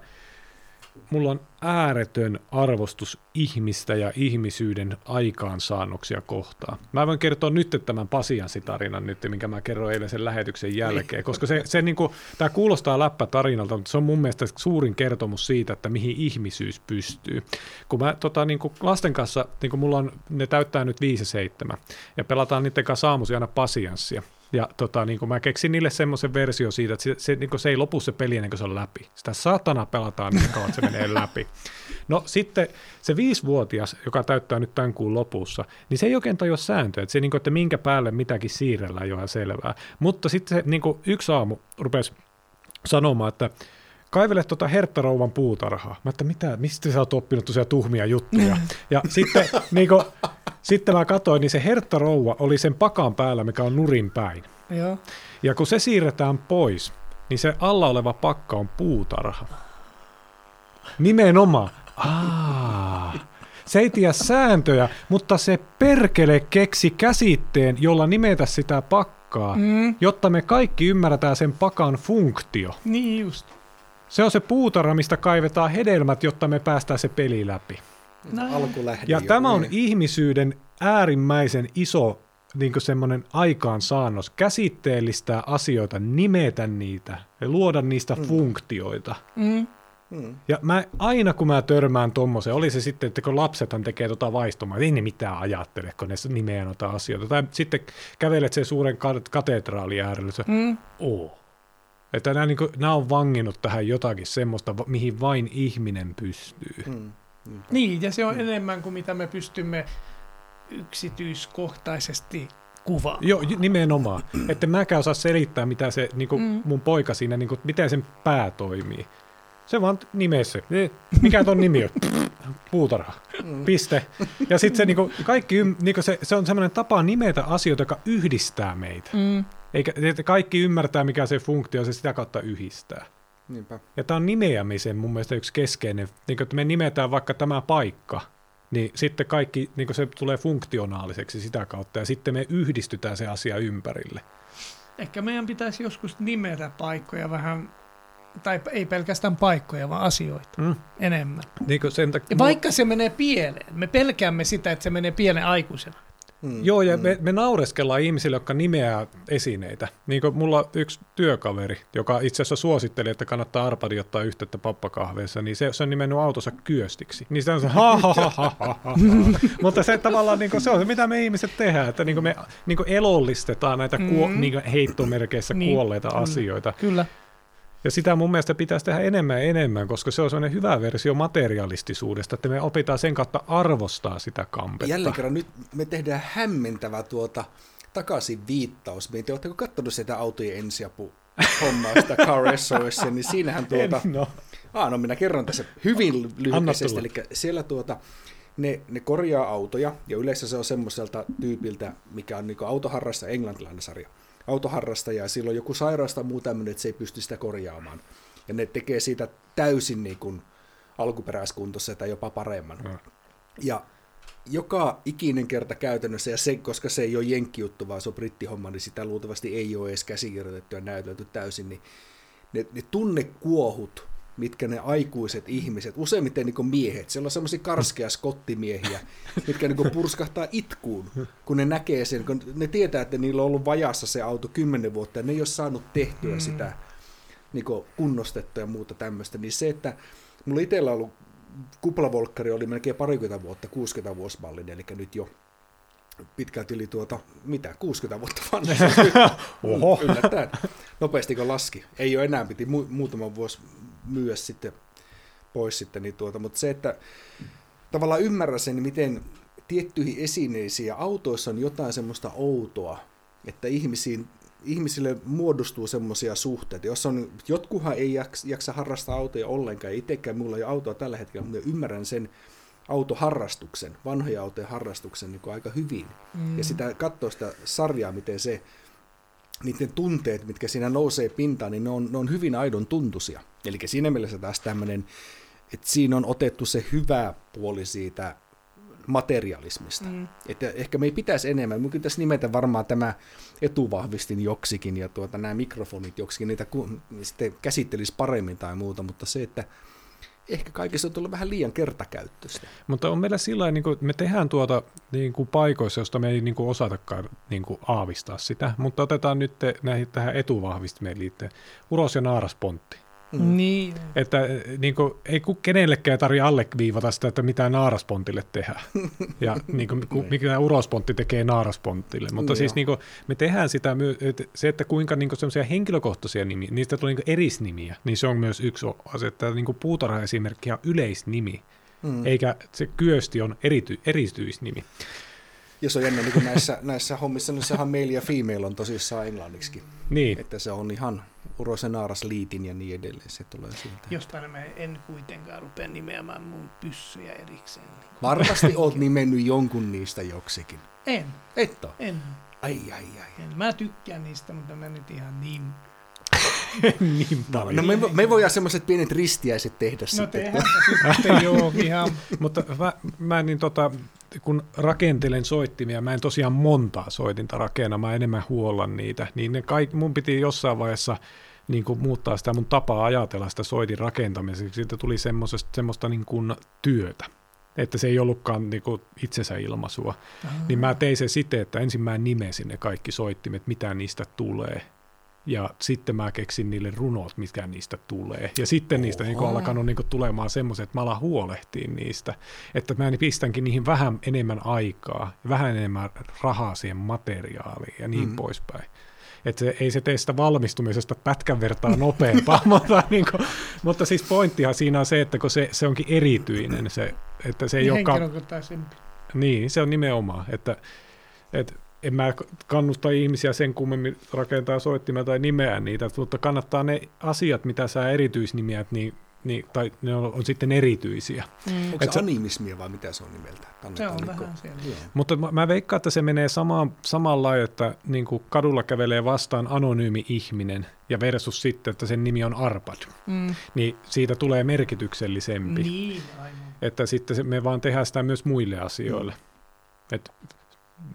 mulla on ääretön arvostus ihmistä ja ihmisyyden aikaansaannoksia kohtaan. Mä voin kertoa nyt tämän Pasianssi-tarinan nyt, minkä mä kerroin eilen sen lähetyksen jälkeen, koska se, se niin kuin, tämä kuulostaa läppätarinalta, mutta se on mun mielestä suurin kertomus siitä, että mihin ihmisyys pystyy. Kun mä tota, niin kuin lasten kanssa, niin kuin mulla on, ne täyttää nyt 5 ja 7, ja pelataan niiden kanssa aamuisin aina Pasianssia. Ja tota, niin kuin mä keksin niille semmoisen versio siitä, että se, se, niin kuin se ei lopu se peli ennen kuin se on läpi. Sitä satana pelataan niin kauan, että se menee läpi. No sitten se viisivuotias, joka täyttää nyt tämän kuun lopussa, niin se ei oikein tajua sääntöjä, että, se, niin kuin, että minkä päälle mitäkin siirrellään, ei ole ihan selvää. Mutta sitten se niin kuin yksi aamu rupesi sanomaan, että kaivele tuota herttarouvan puutarhaa. Mä että mitä, mistä sä oot oppinut tosiaan tuhmia juttuja? (laughs) Ja sitten, niin kuin, sitten mä katsoin, niin se herttarouva oli sen pakan päällä, mikä on nurin päin. Joo. Ja kun se siirretään pois, niin se alla oleva pakka on puutarha. Nimenomaan. Aa. Se ei tiedä sääntöjä, mutta se perkele keksi käsitteen, jolla nimetä sitä pakkaa, Mm, jotta me kaikki ymmärretään sen pakan funktio. niin just. Se on se puutarha, mistä kaivetaan hedelmät, jotta me päästään se peli läpi. Alkulähde Ja jo. tämä on Niin. ihmisyyden äärimmäisen iso niin semmoinen aikaansaannos, käsitteellistää asioita, nimetä niitä ja luoda niistä mm. funktioita. Mm. Mm. Ja mä, aina kun mä törmään tommoseen, oli se sitten, että kun lapsethan tekee tota vaistomaa, ei ne mitään ajattele, kun ne nimeää noita asioita. Tai sitten kävelet sen suuren ka- katedraalin äärellä, se, Mm. oo. Että nämä, niin kuin, nämä on vanginnut tähän jotakin semmoista, mihin vain ihminen pystyy. Mm. Niin, ja se on enemmän kuin mitä me pystymme yksityiskohtaisesti kuvaamaan. Joo, nimenomaan. (clears throat) Että mäkään osaa selittää, mitä se niin kuin Mm. mun poika siinä, niin kuin, miten sen pää toimii. Se vaan. Eh, Mikä ton nimi on? (laughs) Puutarha. Mm. Piste. Ja sitten se, niin kuin, kaikki, niin kuin se, se on semmoinen tapa nimetä asioita, joka yhdistää meitä. Mm. Eikä että kaikki ymmärtää, mikä se funktio se sitä kautta yhdistää. Niinpä. Ja tämä on nimeämisen mun mielestä yksi keskeinen, niin että me nimetään vaikka tämä paikka, niin sitten kaikki niin se tulee funktionaaliseksi sitä kautta, ja sitten me yhdistytään se asia ympärille. Ehkä meidän pitäisi joskus nimetä paikkoja vähän, tai ei pelkästään paikkoja, vaan asioita Mm. enemmän. Niin sen takia, Ja vaikka se menee pieleen, me pelkäämme sitä, että se menee pieleen aikuisena. Mm. Joo, ja Mm. me, me naureskellaan ihmisille, jotka nimeää esineitä. Niin kuin mulla on yksi työkaveri, joka itse asiassa suositteli, että kannattaa Arpadi ottaa yhteyttä pappakahveessa, niin se, se on nimennyt autonsa kyöstiksi. Niin se on se (laughs) ha ha ha ha ha ha. Mutta se tavallaan niin kuin, se on se, mitä me ihmiset tehdään, että niin kuin me niin kuin elollistetaan näitä kuo, Mm. niin kuin heittomerkeissä Niin, kuolleita kyllä. asioita. Kyllä. Ja sitä mun mielestä pitäisi tehdä enemmän ja enemmän, koska se on sellainen hyvä versio materialistisuudesta, että me opitaan sen kautta arvostaa sitä kampetta. Jälleen kerran nyt me tehdään hämmentävä tuota takaisin viittaus. Mietin, oletteko katsonut sitä autojen ensiapu hommaa, sitä Car SOS, niin siinähän (laughs) tuota... En, no. Ah, no minä kerron tässä hyvin lyhyesti. Eli siellä tuota, ne, ne korjaa autoja, ja yleensä se on semmoiselta tyypiltä, mikä on niin autoharrasta, englantilainen sarja, autoharrastaja, ja sillä on joku sairaus tai muu tämmöinen, että se ei pysty sitä korjaamaan. Ja ne tekee siitä täysin niin kuin alkuperäiskuntossa tai jopa paremman. Mm. Ja joka ikinen kerta käytännössä, ja se, koska se ei ole jenkkijuttu, vaan se on brittihomma, niin sitä luultavasti ei ole edes käsikirjoitettu ja näytelty täysin, niin ne, ne tunnekuohut, mitkä ne aikuiset ihmiset, useimmiten niin miehet, siellä on semmoisia karskeja skottimiehiä, mitkä niin purskahtaa itkuun, kun ne näkee sen, kun ne tietää, että niillä on ollut vajassa se auto kymmenen vuotta, ja ne ei ole saanut tehtyä Mm. sitä niin kunnostettua ja muuta tämmöistä, niin se, että mulla itsellä on ollut kuplavolkkari oli melkein parikymmentä vuotta, 60 vuosmallinen, eli nyt jo pitkälti yli tuota, mitä, 60 vuotta vanha. (laughs) Oho. Yllättäen. Nopeasti kun laski. Ei ole enää, piti mu- muutama vuosi myyä sitten pois sitten. Niin tuota, mutta se, että tavallaan ymmärrä sen, miten tiettyihin esineisiin ja autoissa on jotain semmoista outoa, että ihmisiin ihmisille muodostuu semmoisia suhteita, jos on, jotkuhan ei jaksa, jaksa harrastaa autoja ollenkaan, itsekään mulla ei ole autoa tällä hetkellä, mutta ymmärrän sen autoharrastuksen, vanhoja autojen harrastuksen niin aika hyvin. Mm. Ja sitä katsoo sitä sarjaa, miten se, niiden tunteet, mitkä siinä nousee pintaan, niin ne on, ne on hyvin aidon tuntuisia. Eli siinä mielessä taas tämmöinen, että siinä on otettu se hyvä puoli siitä materialismista. Mm. Että ehkä me ei pitäisi enemmän, minun tässä nimetä varmaan tämä etuvahvistin joksikin ja tuota, nämä mikrofonit joksikin, niitä ku, sitten käsittelisi paremmin tai muuta, mutta se, että ehkä kaikessa on tullut vähän liian kertakäyttöistä. Mutta on meillä sillä niin kuin, me tehdään tuota niin kuin paikoissa, josta me ei niin kuin osatakaan niin kuin aavistaa sitä, mutta otetaan nyt näihin, tähän etuvahvistimeen liittyen. Uros ja naaraspontti. Mm. Niin. Että niin kuin, ei kenellekään tarvitse alleviivata sitä, että mitä naaraspontille tehdään. (laughs) Ja niin kuin, niin. mikä urospontti tekee naaraspontille. Mutta niin siis niin kuin, me tehdään sitä, että se, että kuinka niin kuin semmoisia henkilökohtaisia nimiä, niistä tulee niin erisnimiä, niin se on myös yksi asia, että niin kuin puutarha-esimerkki on yleisnimi, mm. eikä se kyösti on erity, erityisnimi. Ja se on jännä, niin kuin näissä, (laughs) näissä hommissa, niin sehän male ja female on tosissaan englanniksi. Niin. Että se on ihan Urosen Naaras liitin ja niin edelleen, se tulee siltä. Jostain mä en kuitenkaan rupea nimeämään mun pyssyjä erikseen. Niin Varmasti oot nimennyt jonkun niistä joksikin. En. Et ole? En. Ai, ai, ai. En. Mä tykkään niistä, mutta mä nyt ihan niin (laughs) niin paljon. No me, me voidaan semmoiset pienet ristiäiset tehdä no sitten. No tehdään sitten, joo, ihan. (laughs) Mutta mä, mä niin tota, kun rakentelen soittimia, mä en tosiaan montaa soitinta rakenna, mä enemmän huollan niitä, niin ne kaikki, mun piti jossain vaiheessa niin kuin muuttaa sitä mun tapaa ajatella sitä soitin rakentamiseksi. Siitä tuli semmoista niin kuin työtä, että se ei ollutkaan niin kuin itsensä ilmaisua. Aha. Niin mä tein se siten, että ensin mä nimesin ne kaikki soittimet, mitä niistä tulee. Ja sitten mä keksin niille runot, mitkä niistä tulee. Ja sitten niistä niin kuin alkanut niin kuin tulemaan semmoiset, että mä alan huolehtiin niistä. Että mä pistänkin niihin vähän enemmän aikaa, vähän enemmän rahaa siihen materiaaliin ja niin mm. poispäin että se, ei se tee sitä valmistumisesta pätkän vertaa nopeampaa, (laughs) mutta, niin kuin, mutta siis pointtihan siinä on se, että kun se, se onkin erityinen, se, että se ei niin ole... Niin, se on nimenomaan, että, että en mä kannusta ihmisiä sen kummemmin rakentaa soittimia tai nimeä niitä, mutta kannattaa ne asiat, mitä sä erityisnimiä, niin niin, tai ne on, on sitten erityisiä. Mm. Onko se, animismia vai mitä se on nimeltä? Se on vähän siellä. Mutta mä, mä veikkaan, että se menee samaan, samalla että niin kuin kadulla kävelee vastaan anonyymi ihminen ja versus sitten, että sen nimi on Arpad. Mm. Niin siitä tulee merkityksellisempi. Niin, aivan. Että sitten me vaan tehdään sitä myös muille asioille. Mm. Et,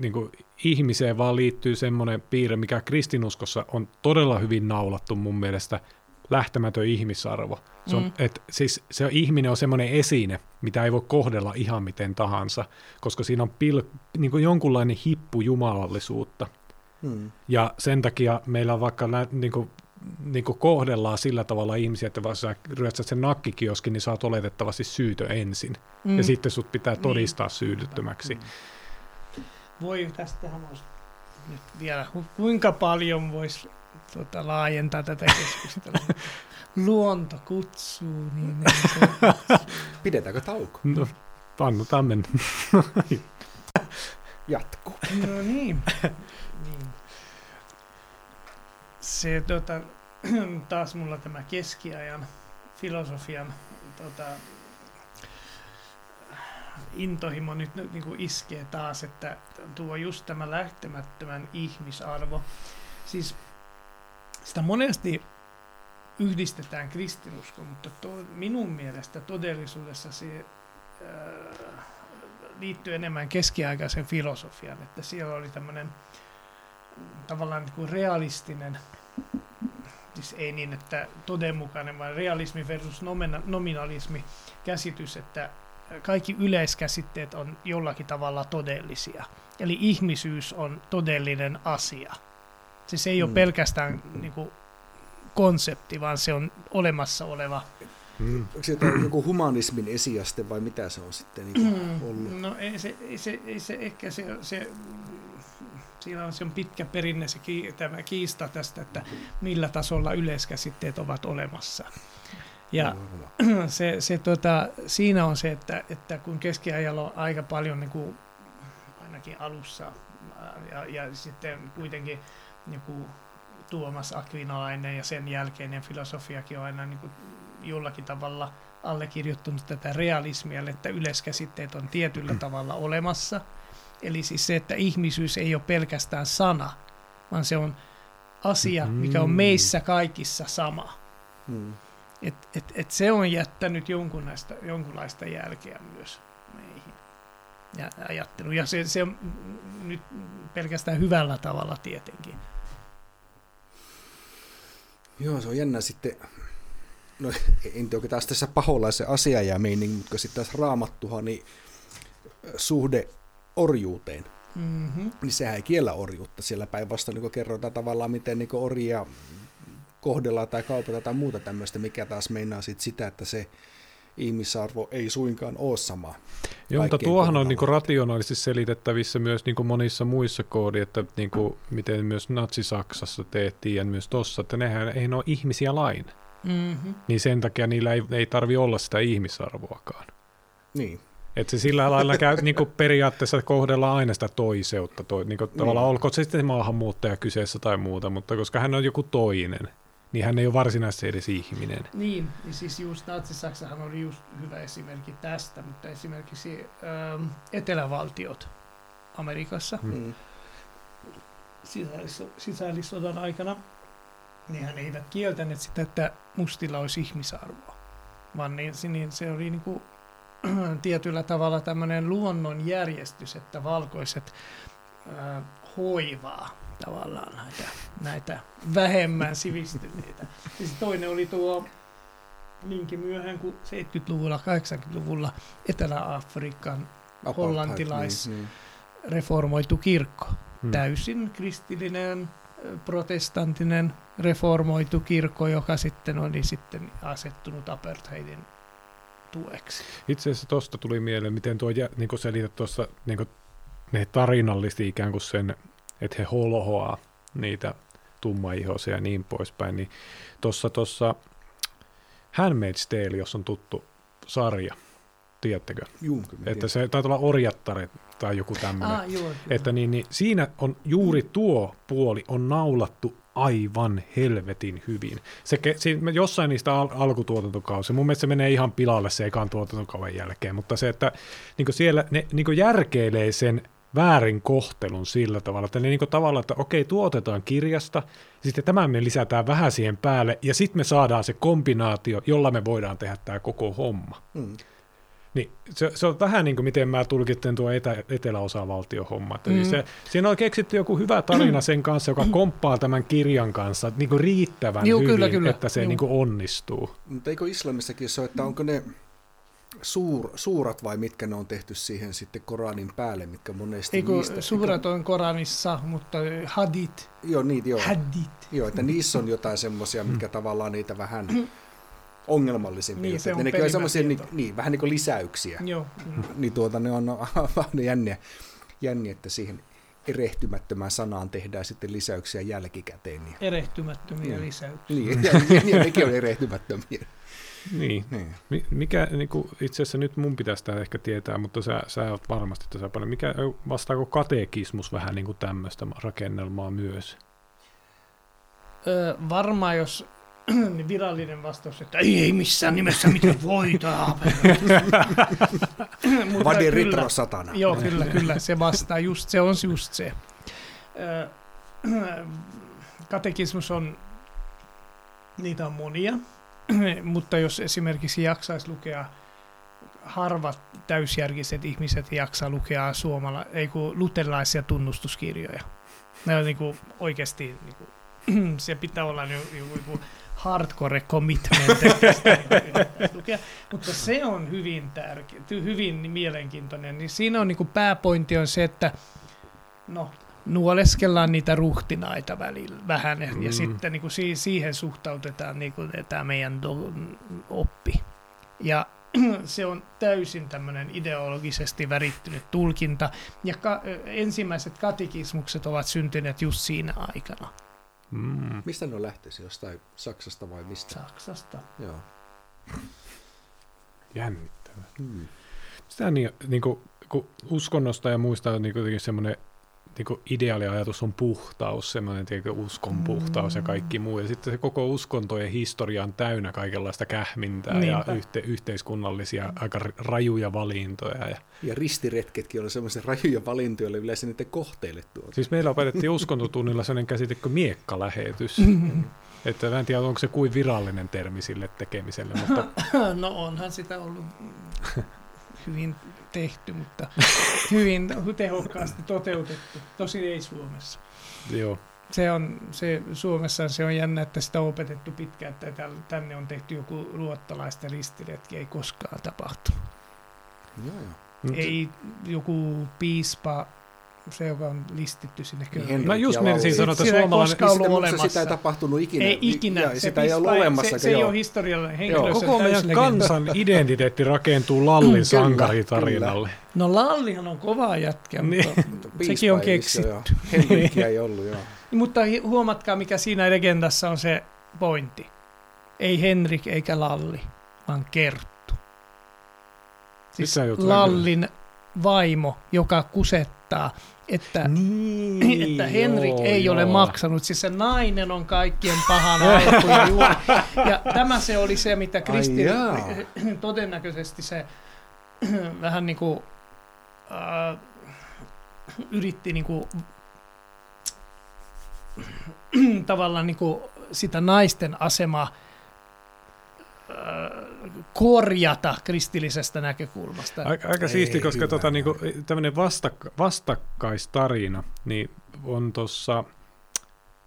niin kuin ihmiseen vaan liittyy semmoinen piirre, mikä kristinuskossa on todella hyvin naulattu mun mielestä – lähtemätön ihmisarvo. Se, on, mm. et, siis, se ihminen on semmoinen esine, mitä ei voi kohdella ihan miten tahansa, koska siinä on pil, niin kuin jonkunlainen hippu jumalallisuutta. Mm. Ja sen takia meillä on vaikka niin kuin, niin kuin kohdellaan sillä tavalla ihmisiä, että jos sä ryöstät sen nakkikioskin, niin saat oletettavasti syytö ensin. Mm. Ja sitten sut pitää todistaa niin. syydyttömäksi. Mm. Voi tästä nyt vielä, kuinka paljon voisi tuota, laajentaa tätä keskustelua. (laughs) Luonto kutsuu, niin se... Pidetäänkö tauko? No, annetaan mennä. (laughs) Jatku. No niin. niin. Se tota, (clears throat) taas mulla tämä keskiajan filosofian tota, intohimo nyt niin kuin iskee taas, että tuo just tämä lähtemättömän ihmisarvo. Siis sitä monesti yhdistetään kristinusko, mutta to, minun mielestä todellisuudessa se äh, liittyy enemmän keskiaikaisen filosofian, että siellä oli tämmöinen tavallaan niin kuin realistinen, siis ei niin, että todenmukainen, vaan realismi versus nominalismi käsitys, että kaikki yleiskäsitteet on jollakin tavalla todellisia. Eli ihmisyys on todellinen asia. Siis se ei mm. ole pelkästään niin kuin, konsepti, vaan se on olemassa oleva. Mm. Onko se joku humanismin esiaste vai mitä se on sitten niin mm. ollut? No ei se, ei se, ei se ehkä se, se siinä on, se on pitkä perinne se ki, tämä kiista tästä, että millä tasolla yleiskäsitteet ovat olemassa. Ja (clears throat) se, se, tota, siinä on se, että, että kun keskiajalla on aika paljon, niin kuin, ainakin alussa, ja, ja sitten kuitenkin joku Tuomas Akvinolainen ja sen jälkeinen filosofiakin on aina niin kuin jollakin tavalla allekirjoittanut tätä realismia, että yleiskäsitteet on tietyllä (clears throat) tavalla olemassa. Eli siis se, että ihmisyys ei ole pelkästään sana, vaan se on asia, mikä on Mm. meissä kaikissa sama. Mm. Et, et, et se on jättänyt jonkunlaista, jonkunlaista jälkeä myös meihin. Ja ajattelu. Ja se, se on nyt pelkästään hyvällä tavalla tietenkin. Joo, se on jännä sitten, no en tiedä, taas tässä paholaisen asia ja meininki, mutta sitten taas raamattuhan, niin suhde orjuuteen, Mm-hmm. niin sehän ei kiellä orjuutta. Siellä päinvastoin niin kerrotaan tavallaan, miten niin orjia kohdellaan tai kaupataan tai muuta tämmöistä, mikä taas meinaa sit sitä, että se ihmisarvo ei suinkaan ole sama. Joo, mutta tuohan on niinku rationaalisesti selitettävissä myös niinku monissa muissa koodi, että niinku, miten myös Natsi-Saksassa tehtiin ja myös tossa, että nehän ei ne ole ihmisiä lain. Mm-hmm. Niin sen takia niillä ei, ei tarvi olla sitä ihmisarvoakaan. Niin. Että se sillä lailla käy, (laughs) niinku periaatteessa kohdellaan aina sitä toiseutta. Toi, niinku, tavallaan olkoon se sitten maahanmuuttaja kyseessä tai muuta, mutta koska hän on joku toinen, niin hän ei ole varsinaisesti edes ihminen. Niin, niin siis just Natsi-Saksahan oli just hyvä esimerkki tästä, mutta esimerkiksi ähm, etelävaltiot Amerikassa Mm. sisällis- sisällissodan aikana, nehän eivät kieltäneet sitä, että mustilla olisi ihmisarvoa, vaan niin, se- niin se oli niin kuin, (clears throat) tietyllä tavalla tämmöinen luonnonjärjestys, että valkoiset äh, hoivaa tavallaan näitä, näitä vähemmän sivistyneitä. Siis toinen oli tuo niinkin myöhään kuin 70-luvulla, 80-luvulla Etelä-Afrikan Hollantilais- Niin, niin. reformoitu kirkko. Hmm. Täysin kristillinen, protestantinen, reformoitu kirkko, joka sitten oli sitten asettunut apartheidin tueksi. Itse asiassa tuosta tuli mieleen, miten tuo niin selität tuossa niin ne tarinallisesti ikään kuin sen, että he holhoaa niitä tummaihoisia ja niin poispäin, niin tuossa tuossa Handmaid's Tale, jos on tuttu sarja, tiedättekö? Juu, kyllä Että se taitaa olla orjattare tai joku tämmöinen. Ah, joo, Että niin, niin siinä on juuri tuo puoli on naulattu aivan helvetin hyvin. Se, siinä, jossain niistä al- alkutuotantokausia, mun mielestä se menee ihan pilalle se ekan tuotantokauden jälkeen, mutta se, että niin siellä ne niin järkeilee sen väärin kohtelun sillä tavalla, että ne niin tavalla, että okei, tuotetaan kirjasta, sitten tämän me lisätään vähän siihen päälle, ja sitten me saadaan se kombinaatio, jolla me voidaan tehdä tämä koko homma. Mm. Niin, se, se on vähän niin kuin miten mä tulkitsen tuo etä, eteläosavaltion homma. Että Mm. se, siinä on keksitty joku hyvä tarina sen kanssa, joka komppaa tämän kirjan kanssa niin kuin riittävän Juu, hyvin, kyllä, kyllä. että se Juu. niin kuin onnistuu. Mutta eikö islamissakin se että onko ne suur, suurat vai mitkä ne on tehty siihen sitten Koranin päälle, mitkä monesti Eikö niistä... suurat on Koranissa, mutta hadit, Joo, niitä joo. hadit. Joo, että niissä on jotain semmoisia, mitkä tavallaan niitä vähän (clears throat) ongelmallisempia. Niin, se on nekin on semmoisia, niin, niin, vähän niin kuin lisäyksiä. Joo. (clears throat) Niin tuota, ne on (laughs) vähän jänniä, jänniä, että siihen erehtymättömään sanaan tehdään sitten lisäyksiä jälkikäteen. Erehtymättömiä Niin. lisäyksiä. niin (laughs) ja, ja, ja nekin on erehtymättömiä. (laughs) Niin. Niin. Mi- Mikä, niin kuin, itse asiassa nyt mun pitäisi tämä ehkä tietää, mutta sä, sä oot varmasti tässä paljon. Mikä, vastaako katekismus vähän niin kuin tämmöistä rakennelmaa myös? Ö, varmaan jos (clears throat) niin virallinen vastaus, että ei, ei missään nimessä mitään voita. (clears throat) Mutta Vade kyllä- retro satana. Joo, kyllä, kyllä, se vastaa, just, se on just se. Ö, (clears throat) Katekismus on, niitä on monia, (clears throat) mutta jos esimerkiksi jaksaisi lukea, harvat täysjärkiset ihmiset jaksaa lukea suomala, ei kun luterilaisia tunnustuskirjoja. Ne on niinku oikeasti, niinku, (clears throat) se pitää olla joku, joku hardcore commitment, niinku (laughs) lukea. Mutta se on hyvin tärkeä, hyvin mielenkiintoinen. Niin siinä on niinku pääpointti on se, että no, nuoleskellaan niitä ruhtinaita välillä vähän ja Mm. sitten niinku si- siihen suhtautetaan niinku tämä meidän do- oppi. Ja (clears throat) se on täysin tämmöinen ideologisesti värittynyt tulkinta. Ja ka- ensimmäiset katekismukset ovat syntyneet just siinä aikana Mm. Mistä ne on lähtöisin? Jostain Saksasta vai mistä? Saksasta. Joo. Jännittävää. Hmm. Sitä niin, niin kuin, kun uskonnosta ja muista on niin jotenkin semmoinen niin kuin ideaaliajatus on puhtaus, semmoinen tiedätkö, uskon puhtaus ja kaikki muu. Ja sitten se koko uskontojen historia on täynnä kaikenlaista kähmintää Niinpä. ja yhte, yhteiskunnallisia aika rajuja valintoja. Ja, Ja ristiretketkin oli semmoisia rajuja valintoja, joille yleensä niiden kohteille tuotu. siis meillä opetettiin uskontotunnilla sellainen käsite kuin miekkalähetys. Että mä en tiedä, onko se kuin virallinen termi sille tekemiselle, mutta (coughs) No onhan sitä ollut hyvin tehty, mutta (laughs) hyvin tehokkaasti toteutettu. Tosi ei Suomessa. joo. Se on, se, Suomessa se on jännä, että sitä on opetettu pitkään, että tänne on tehty joku ruottalaisten ristiretki, ei koskaan tapahtunut. Joo, joo. Ei joku piispa, se on listitty sinne Niin kyllä. Mä just ja menisin sanoa, että ei suomalainen... ollut Sitä, mutta olemassa. sitä ei tapahtunut ikinä. Ei ikinä. Ja, se sitä ei ollut olemassa. Se, se ei ole historiallinen henkilö. Joo. Koko meidän kansan (laughs) identiteetti rakentuu Lallin sankaritarinalle. No Lallihan on kova jätkä, Niin. mutta sekin on keksitty. Henrikkiä ei ollut, joo. Mutta hi- huomatkaa, mikä siinä legendassa on se pointti. Ei Henrik eikä Lalli, vaan Kerttu. Siis Lallin vaimo, joka kusettaa, että, Niin, (clears throat) että Henrik joo, ei ole joo. maksanut. Siis se nainen on kaikkien pahan alku ja tämä se oli se, mitä Kristi (clears throat) todennäköisesti se (clears throat) vähän niin kuin äh, yritti niin kuin, tavallaan niin kuin sitä naisten asemaa äh, korjata kristillisestä näkökulmasta. Aika, aika siisti, koska hyvä. tota, niinku, tämmöinen vastak, vastakkaistarina niin on tuossa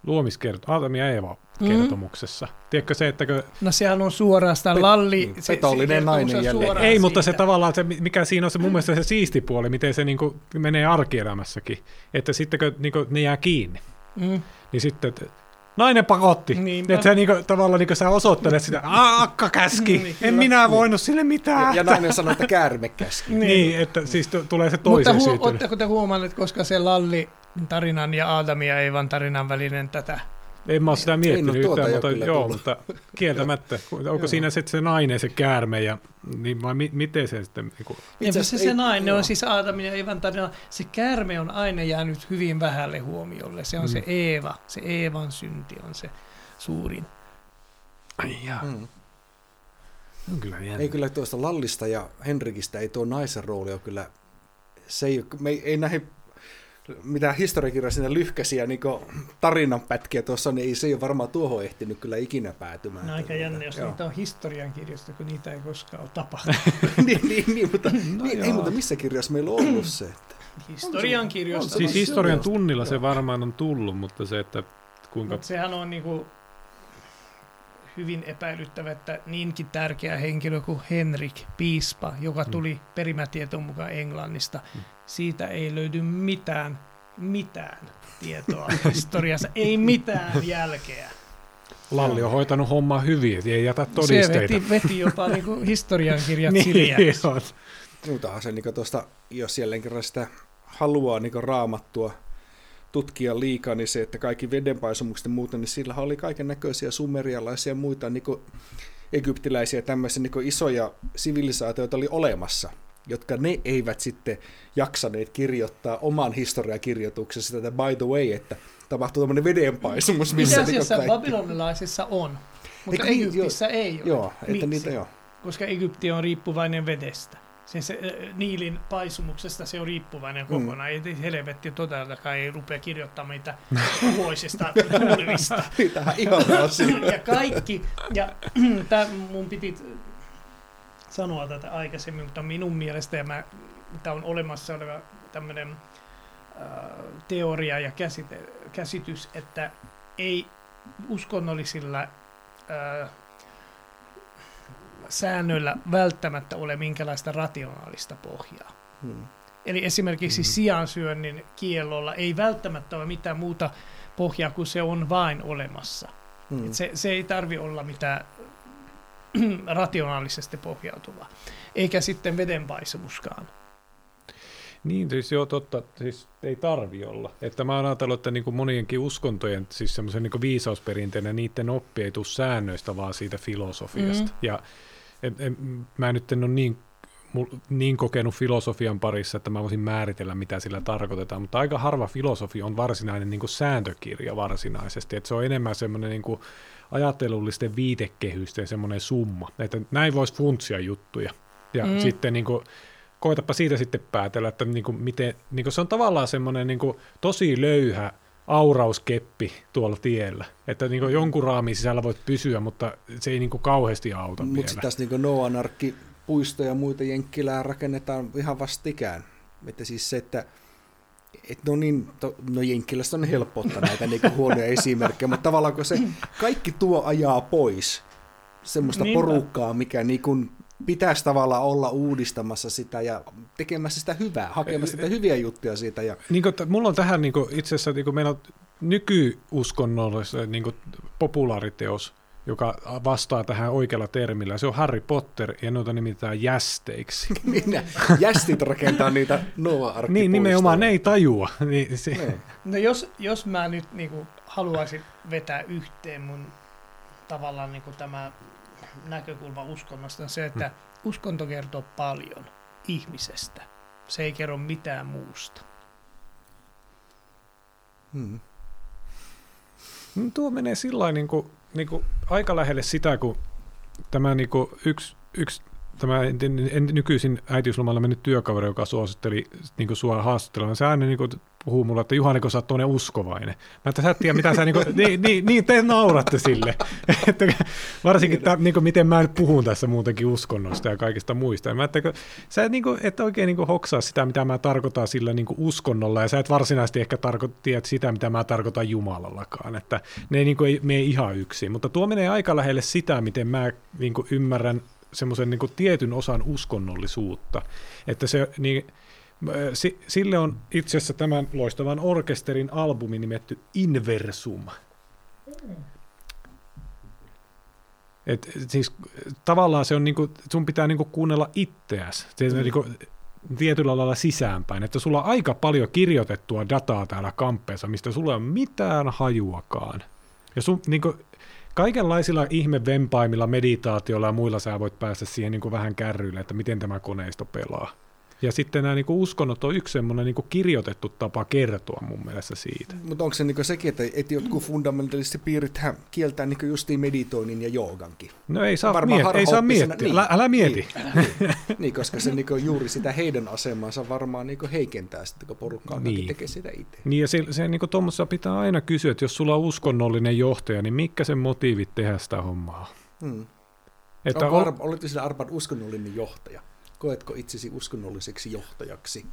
luomiskert Aatami ja Eeva Mm. kertomuksessa. Tiedätkö se, että kun, No sehän on suorastaan Lalli. niin, petollinen nainen jälleen. ei, mutta se siitä. tavallaan, se, mikä siinä on se mun mielestä se siisti puoli, miten se niinku menee arkielämässäkin, että sitten kun niinku, ne jää kiinni, Mm. niin sitten, että nainen pakotti. Niinpä. Että sä, niinku, tavallaan niinku, sä osoittelet sitä, "Aa, akka käski, Niin, en minä voinut sille mitään. Ja, ja nainen sanoi, että käärme käski. Niin, että siis tu- tulee se Mutta toisen hu- syytön. ootteko te huomanneet, koska se Lalli tarinan ja Aadami ja Eivan tarinan välinen tätä? En mä ole sitä miettinyt tuota yhtään, jo mutta, joo, tullut. mutta kieltämättä. (laughs) Onko Joo. siinä sitten se nainen, se käärme, ja, niin, vai mi, miten se sitten... Niin kuin, Itse se, se nainen joo. on siis Aadamin ja Eevan tarina. Se käärme on aina jäänyt hyvin vähälle huomiolle. Se on Mm. se Eeva. Se Eevan synti on se suurin. ai jaa, Mm. on kyllä jännä. Ei kyllä tuosta Lallista ja Henrikistä ei tuo naisen rooli ole kyllä, se ei, me ei, ei näihin mitä historiakirja sinne lyhkäisiä niin tarinanpätkiä tuossa, niin ei, se ei ole varmaan tuohon ehtinyt kyllä ikinä päätymään. No aika jännä, jos Joo. niitä on historiankirjoista, kun niitä ei koskaan ole tapahtunut. (laughs) niin, niin, niin, mutta, (laughs) No niin, ei, mutta missä kirjassa meillä on ollut se? Että... Historiankirjoista. Siis se historian tunnilla se joo. varmaan on tullut, mutta se, että kuinka... Mutta sehän on niinku hyvin epäilyttävä, että niinkin tärkeä henkilö kuin Henrik, piispa, joka Mm. tuli perimätieton mukaan Englannista, Mm. siitä ei löydy mitään, mitään tietoa historiassa, ei mitään jälkeä. Lalli on hoitanut hommaa hyvin, että ei jätä Se todisteita. veti, veti jopa (laughs) niinku historiankirjat niin. Muutahan se niin tuosta, jos jälleen kerran sitä haluaa niin raamattua tutkia liikaa, niin se, että kaikki vedenpaisumukset ja muuta, niin sillä oli kaiken näköisiä sumerialaisia ja muita niin egyptiläisiä tämmöisiä niin isoja sivilisaatioita oli olemassa, jotka ne eivät sitten jaksaneet kirjoittaa oman historiakirjoituksensa tätä by the way, että tapahtuu tämmöinen vedenpaisumus, Itse missä asiassa niin babylonilaisissa on, mutta Eikö niin? Egyptissä ei ole. Joo, että Miksi? niitä joo. Koska Egypti on riippuvainen vedestä. Se äh, Niilin paisumuksesta se on riippuvainen Mm. kokonaan. Ei helvetti todellakaan ei rupea kirjoittamaan meitä puhoisesta tulvista. Tähän ihan asia. ja kaikki, ja (clears throat) tää, mun piti sanoa tätä aikaisemmin, mutta minun mielestä, ja mä, tämä on olemassa oleva tämmöinen äh, teoria ja käsite, käsitys, että ei uskonnollisilla äh, säännöillä välttämättä ole minkälaista rationaalista pohjaa. Hmm. Eli esimerkiksi Mm. siansyönnin kiellolla ei välttämättä ole mitään muuta pohjaa, kun se on vain olemassa. Hmm. Et se, se ei tarvi olla mitään (clears throat) rationaalisesti pohjautuvaa. Eikä sitten vedenpaisumuskaan. Niin, siis joo, totta. Siis ei tarvi olla. Että mä oon ajatellut, että niin kuin monienkin uskontojen, siis semmoisen niin viisausperinteen niiden oppi ei tule säännöistä, vaan siitä filosofiasta. Mm. Ja en, en, mä nyt en ole niin niin kokenut filosofian parissa, että mä voisin määritellä, mitä sillä tarkoitetaan, mutta aika harva filosofi on varsinainen niin kuin sääntökirja varsinaisesti, että se on enemmän semmoinen niin kuin ajattelullisten viitekehysten semmoinen summa, että näin voisi funtsia juttuja. Ja mm. sitten niin kuin, koitapa siitä sitten päätellä, että niin kuin miten, niin kuin se on tavallaan semmoinen niin kuin tosi löyhä aurauskeppi tuolla tiellä. Että niin jonkun raamin sisällä voit pysyä, mutta se ei niin kauheasti auta Mutta vielä. sitten tässä niin Noanarkki puistoja ja muita jenkkilää rakennetaan ihan vastikään. Että siis se, että et no niin, to, no Jenkkilässä on helppo ottaa näitä (laughs) niin huonoja esimerkkejä, mutta tavallaan kun se kaikki tuo ajaa pois semmoista Niinpä. porukkaa, mikä niin kuin pitäisi tavallaan olla uudistamassa sitä ja tekemässä sitä hyvää, hakemassa sitä hyviä juttuja siitä. Ja, Niin kuin, mulla on tähän niin kuin, itse asiassa, niin kuin meillä on nykyyskonnollisessa niin kuin populaariteos, joka vastaa tähän oikealla termillä. Se on Harry Potter ja noita nimitetään jästeiksi. (laughs) minä jästit rakentaa niitä noa niin, nimenomaan ne ei tajua. (laughs) Niin, se, Niin. No jos, jos mä nyt niinku haluaisin vetää yhteen mun tavallaan niinku tämä näkökulma uskonnosta, on se, että uskonto kertoo paljon ihmisestä. Se ei kerro mitään muusta. Hmm. No, tuo menee sillä niin kuin, niin kuin aika lähelle sitä, kun tämä niin kuin yksi, yksi tämä en, en, nykyisin äitiyslomalla mennyt työkaveri, joka suositteli niin kuin sua haastattelemaan, se aina niin kuin puhuu mulle, että Juhani, kun sä oot uskovainen. Mä että sä et tiedä, mitä sä, niin, (laughs) niin, niin, niin, te nauratte sille. (laughs) että, varsinkin tämä, niin kuin, miten mä nyt puhun tässä muutenkin uskonnosta ja kaikista muista. Mä, että, sä et, niin kuin, et oikein niin kuin, hoksaa sitä, mitä mä tarkoitan sillä niin kuin uskonnolla, ja sä et varsinaisesti ehkä tarko, tiedä sitä, mitä mä tarkoitan Jumalallakaan. Että ne niin kuin, ei mene ihan yksin. Mutta tuo menee aika lähelle sitä, miten mä niin kuin, ymmärrän semmoisen niin tietyn osan uskonnollisuutta. Että se, niin, sille on itse asiassa tämän loistavan orkesterin albumi nimetty Inversum. Et, siis tavallaan se on niinku, sun pitää niinku kuunnella itseäsi se, mm. niinku, tietyllä lailla sisäänpäin, että sulla on aika paljon kirjoitettua dataa täällä kamppeessa, mistä sulla ei ole mitään hajuakaan. Ja sun, niinku, kaikenlaisilla ihmevempaimilla, meditaatioilla ja muilla sä voit päästä siihen niin kuin vähän kärryille, että miten tämä koneisto pelaa. Ja sitten nämä niin uskonnot on yksi semmoinen niin kirjoitettu tapa kertoa mun mielestä siitä. Mutta onko se niin sekin, että, että jotkut fundamentalistipiirit kieltää niin justiin meditoinnin ja joogankin? No ei saa, Varmaan miet- ei saa miettiä, niin. älä, älä mieti. Niin, niin koska se niin juuri sitä heidän asemansa varmaan niin heikentää sitten, kun porukka on Niin. tekee sitä itse. Niin ja se, se niin tuommoisessa pitää aina kysyä, että jos sulla on uskonnollinen johtaja, niin mitkä sen motiivit tehdä sitä hommaa? Hmm. Että Onko ol, Ar- oletko sillä Arpan uskonnollinen johtaja? Koetko itsesi uskonnolliseksi johtajaksi?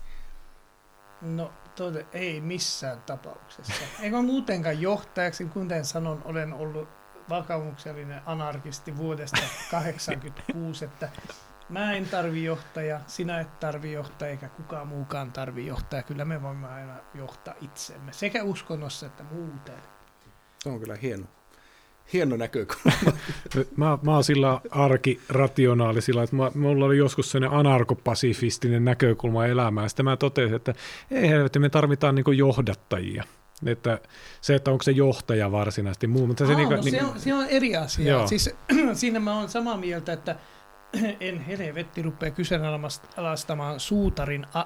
No tode, ei missään tapauksessa. (laughs) Eikä muutenkaan johtajaksi, kuten sanon, olen ollut vakaumuksellinen anarkisti vuodesta 86, (laughs) että mä en tarvi johtaja, sinä et tarvi johtaja, eikä kukaan muukaan tarvi johtaja. Kyllä me voimme aina johtaa itsemme, sekä uskonnossa että muuten. Se on kyllä hieno, hieno näkökulma. (laughs) mä, mä oon sillä arkirationaalisilla, että mä, mulla oli joskus sellainen anarkopasifistinen näkökulma elämään. Sitten mä totesin, että ei helvetti, me tarvitaan niin johdattajia. Että se, että onko se johtaja varsinaisesti muu, mutta se, Aa, niinku, no, se, on, se on eri asia. Joo. Siis, (clears throat) siinä mä oon samaa mieltä, että (coughs) en helvetti rupea kyseenalaistamaan suutarin a, äh,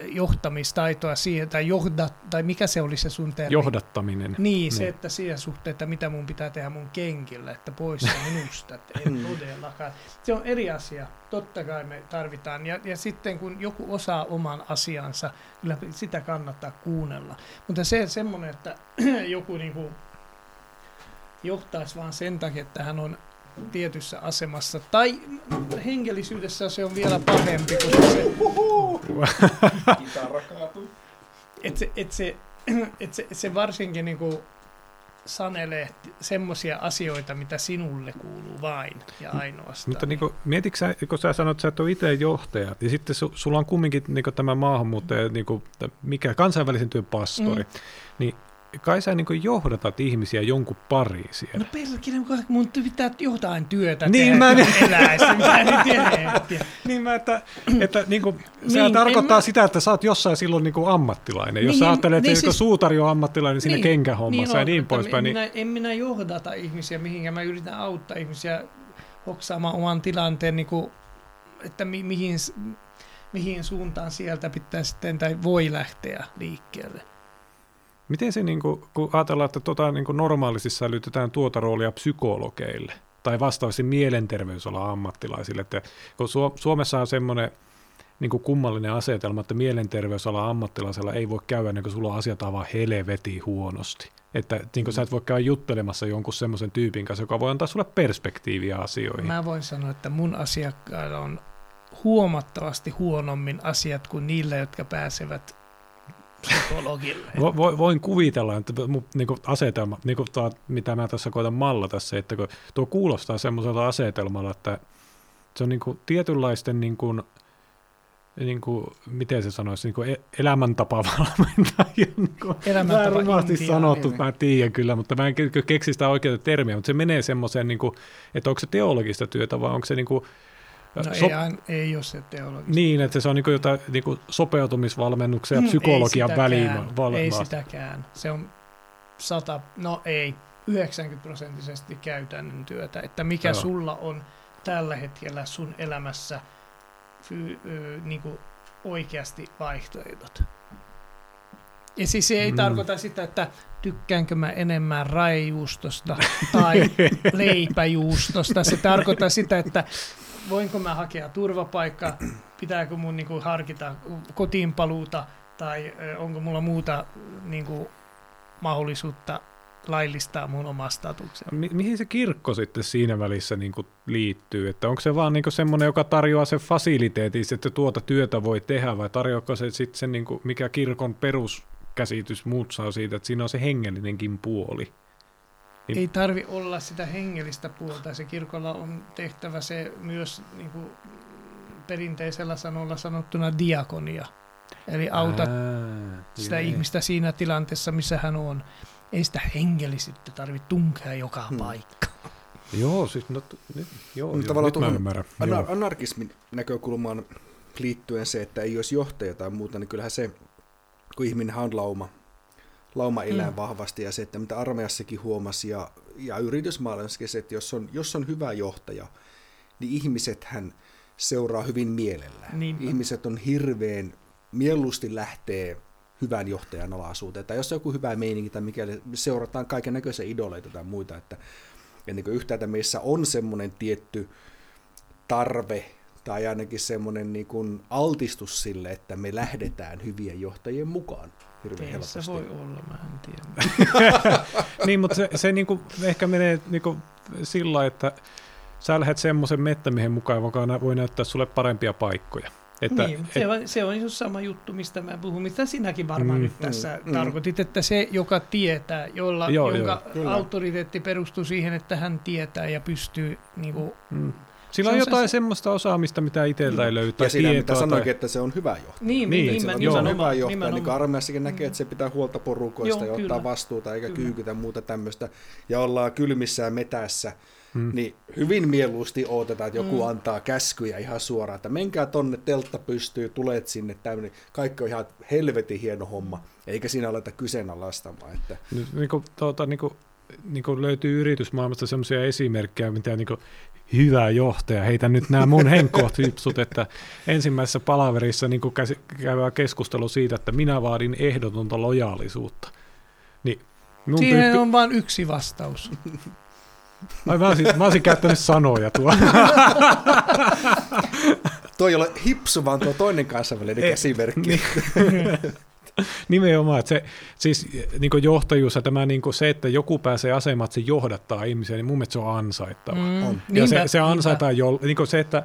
johtamistaitoa siihen, tai, johda, tai mikä se oli se sun termi? johdattaminen. Niin, se, Niin. että siihen suhteen, että mitä mun pitää tehdä mun kenkillä, että pois se minusta, että en (laughs) Mm. todellakaan. Se on eri asia, totta kai me tarvitaan. Ja, ja sitten kun joku osaa oman asiansa, kyllä sitä kannattaa kuunnella. Mutta se semmoinen, että (clears throat) joku niinku johtaisi vaan sen takia, että hän on tietyssä asemassa. Tai henkilisyydessä se on vielä pahempi, koska se, et se, et se, et se, se varsinkin niinku sanelee semmoisia asioita, mitä sinulle kuuluu vain ja ainoastaan. Mutta niin kuin, mietitkö sä, kun sä sanot, että sä et ole itse johtaja, ja sitten su, sulla on kumminkin niin tämä maahanmuuttaja, niin kuin, mikä kansainvälisen työn pastori, mm. niin kai sä niin johdatat ihmisiä jonkun pariin siellä. No perkele, kun mun pitää jotain työtä Niin, tehdä, mä en- eläessä. En tiedä. Niin mä, että, että niin kuin, Niin, sehän tarkoittaa en mä- sitä, että sä oot jossain silloin niin kuin ammattilainen. Jos Niin, sä niin, ajattelet, että niin niin, siis- suutari on ammattilainen siinä Niin, kenkähommassa ja on, niin poispäin, niin Minä, en minä johdata ihmisiä mihinkä, mä yritän auttaa ihmisiä hoksaamaan oman tilanteen niin kuin että mi, mihin, mihin suuntaan sieltä pitää sitten tai voi lähteä liikkeelle. Miten se, niin kuin, kun ajatellaan, että tota, niin kuin normaalisti sälytetään tuota roolia psykologeille tai vastaavasti mielenterveysalan ammattilaisille, että kun Su- Suomessa on semmoinen niin kuin kummallinen asetelma, että mielenterveysalan ammattilaisella ei voi käydä, niin kuin sulla on asiat aivan helvetin huonosti. Että niin kuin sä et voi käydä juttelemassa jonkun semmoisen tyypin kanssa, joka voi antaa sulle perspektiiviä asioihin. Mä voin sanoa, että mun asiakkailla on huomattavasti huonommin asiat kuin niillä, jotka pääsevät psykologille. Vo, vo, voin kuvitella, että mu- niinku asetelma, niinku tuo, mitä mä tässä koitan mallata se, että kun tuo kuulostaa semmoiselta asetelmalla, että se on niinku tietynlaisten, niinku, niinku, miten se sanoisi, niinku e- elämäntapavalmentajia. (laughs) Niinku, Elämäntapa Vähän rumasti sanottu, Niin. mä tiedän kyllä, mutta mä en ke- keksi sitä oikeaa termiä, mutta se menee semmoiseen, niinku, että onko se teologista työtä vai onko se niinku, No sop- ei, ei ole se teologista. niin, että se on niinku jotain niinku sopeutumisvalmennuksen ja Mm, psykologian väliin. val- Ei sitäkään. Se on sata, no ei, 90 prosenttisesti käytännön työtä. Että mikä Joo. sulla on tällä hetkellä sun elämässä fy, ö, niin kuin oikeasti vaihtoehdot. Ja siis se ei mm. tarkoita sitä, että tykkäänkö mä enemmän raejuustosta tai (laughs) leipäjuustosta. Se tarkoittaa sitä, että voinko mä hakea turvapaikkaa, pitääkö mun niinku harkita kotiinpaluuta tai onko mulla muuta niinku mahdollisuutta laillistaa mun oma statukseni. Mi- mihin se kirkko sitten siinä välissä niin kuin liittyy? Että onko se vaan niin kuin semmoinen, joka tarjoaa sen fasiliteetin, että tuota työtä voi tehdä, vai tarjoako se sitten sen, niin kuin, mikä kirkon peruskäsitys muut siitä, että siinä on se hengellinenkin puoli? Niin- Ei tarvi olla sitä hengellistä puolta. Se kirkolla on tehtävä se myös niinku perinteisellä sanolla sanottuna diakonia. Eli auta Ää, sitä joo. ihmistä siinä tilanteessa, missä hän on. Ei sitä hengellisyyttä tarvitse tunkea joka Hmm. paikka. Joo, siis no, nyt, joo, Mm, joo, tavallaan nyt mä tuohon ymmärrän. Anar- Joo. anarkismin näkökulmaan liittyen se, että ei olisi johtaja tai muuta, niin kyllähän se, kun ihminen on lauma, lauma elää Mm. vahvasti ja se, että mitä armeijassakin huomasi ja, ja yritysmaailmassakin se, että jos on, jos on hyvä johtaja, niin ihmisethän seuraa hyvin mielellään. Niinpä. Ihmiset on hirveän mieluusti lähtee hyvän johtajan alaisuuteen. Tai jos on joku hyvä meininki tai mikäli seurataan kaiken näköisiä idoleita tai muita, että ja niin yhtäältä meissä on semmoinen tietty tarve tai ainakin semmoinen niin kuin altistus sille, että me lähdetään hyvien johtajien mukaan hirveän Teissä helposti. voi olla, mä en tiedä. (laughs) niin, mutta se, se niinku ehkä menee niinku sillä lailla, että sä lähdet semmoisen mettämiehen mukaan, joka nä- voi näyttää sulle parempia paikkoja. Että, niin, se, on, se on just sama juttu, mistä mä puhun, mitä sinäkin varmaan Mm, nyt tässä mm, mm, tarkoitit, että se, joka tietää, jolla, Joo, jonka joo, autoriteetti perustuu siihen, että hän tietää ja pystyy niin kuin, mm. Sillä Se on on se- jotain semmoista osaamista, mitä itseltä ei löydy. tai Ja siinä, mitä tai... että se on hyvä johtaja. niin, Niin, niin, niin, se Se on nimenomaan, hyvä johtaja, niin kuin armeijassakin näkee, että se pitää huolta porukoista Joo, ja ottaa kyllä. vastuuta eikä Kyllä. kyykytä muuta tämmöistä. Ja ollaan kylmissä ja metässä, Mm. niin hyvin mieluusti odotetaan, että joku Mm. antaa käskyjä ihan suoraan, että menkää tonne, teltta pystyy, tulet sinne, tämmöinen. Kaikki on ihan helvetin hieno homma, eikä siinä aleta kyseenalaistamaan. Että Nyt, niin kuin, tuota, niin kuin, niin kuin löytyy yritysmaailmasta sellaisia esimerkkejä, mitä niin kuin, hyvä johtaja, heitä nyt nämä mun henkkohtyypsut, että ensimmäisessä palaverissa niin käydään keskustelu siitä, että minä vaadin ehdotonta lojaalisuutta. Niin, mun Siihen tyyppi- on vain yksi vastaus. Ai, mä, olisin, mä olisin käyttänyt sanoja tuo. Tuo ei ole hipsu, vaan tuo toinen kansainvälinen Ei, käsimerkki. niin. (laughs) (laughs) Nimenomaan, että se, siis niin johtajuus ja tämä niin se, että joku pääsee asemaan, että se johdattaa ihmisiä, niin mun mielestä se on ansaittava. Mm, On. Ja se, niinpä, se niinpä. ansaitaan jo, niin se, että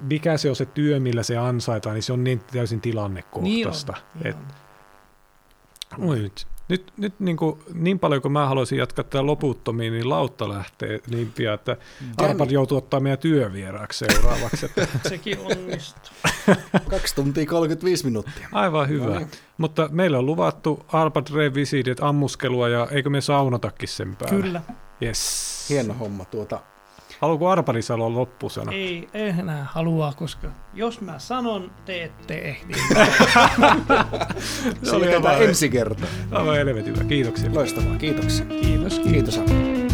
mikä se on se työ, millä se ansaitaan, niin se on niin täysin tilannekohtaista. Niin on, Et, niin on. oi, nyt, nyt, nyt niin, kuin, niin paljon kuin mä haluaisin jatkaa tätä loputtomiin, niin lautta lähtee niin pian, että Arpad joutuu ottaa meidän työvieraaksi seuraavaksi. Että, (laughs) Sekin onnistuu. (laughs) Kaksi tuntia 35 minuuttia. aivan hyvä. No niin. Mutta meillä on luvattu Arpad Revisited ammuskelua ja eikö me saunotakin sen päälle? Kyllä. Yes. Hieno homma. Tuota, Haluatko Arpadin sanoa loppusana? Ei enää halua, koska jos mä sanon, te ette ehdi. (laughs) se oli ensi kertaa. Aivan helvetin. Kiitoksia. Loistavaa, kiitoksia. Kiitos. Kiitos Anna.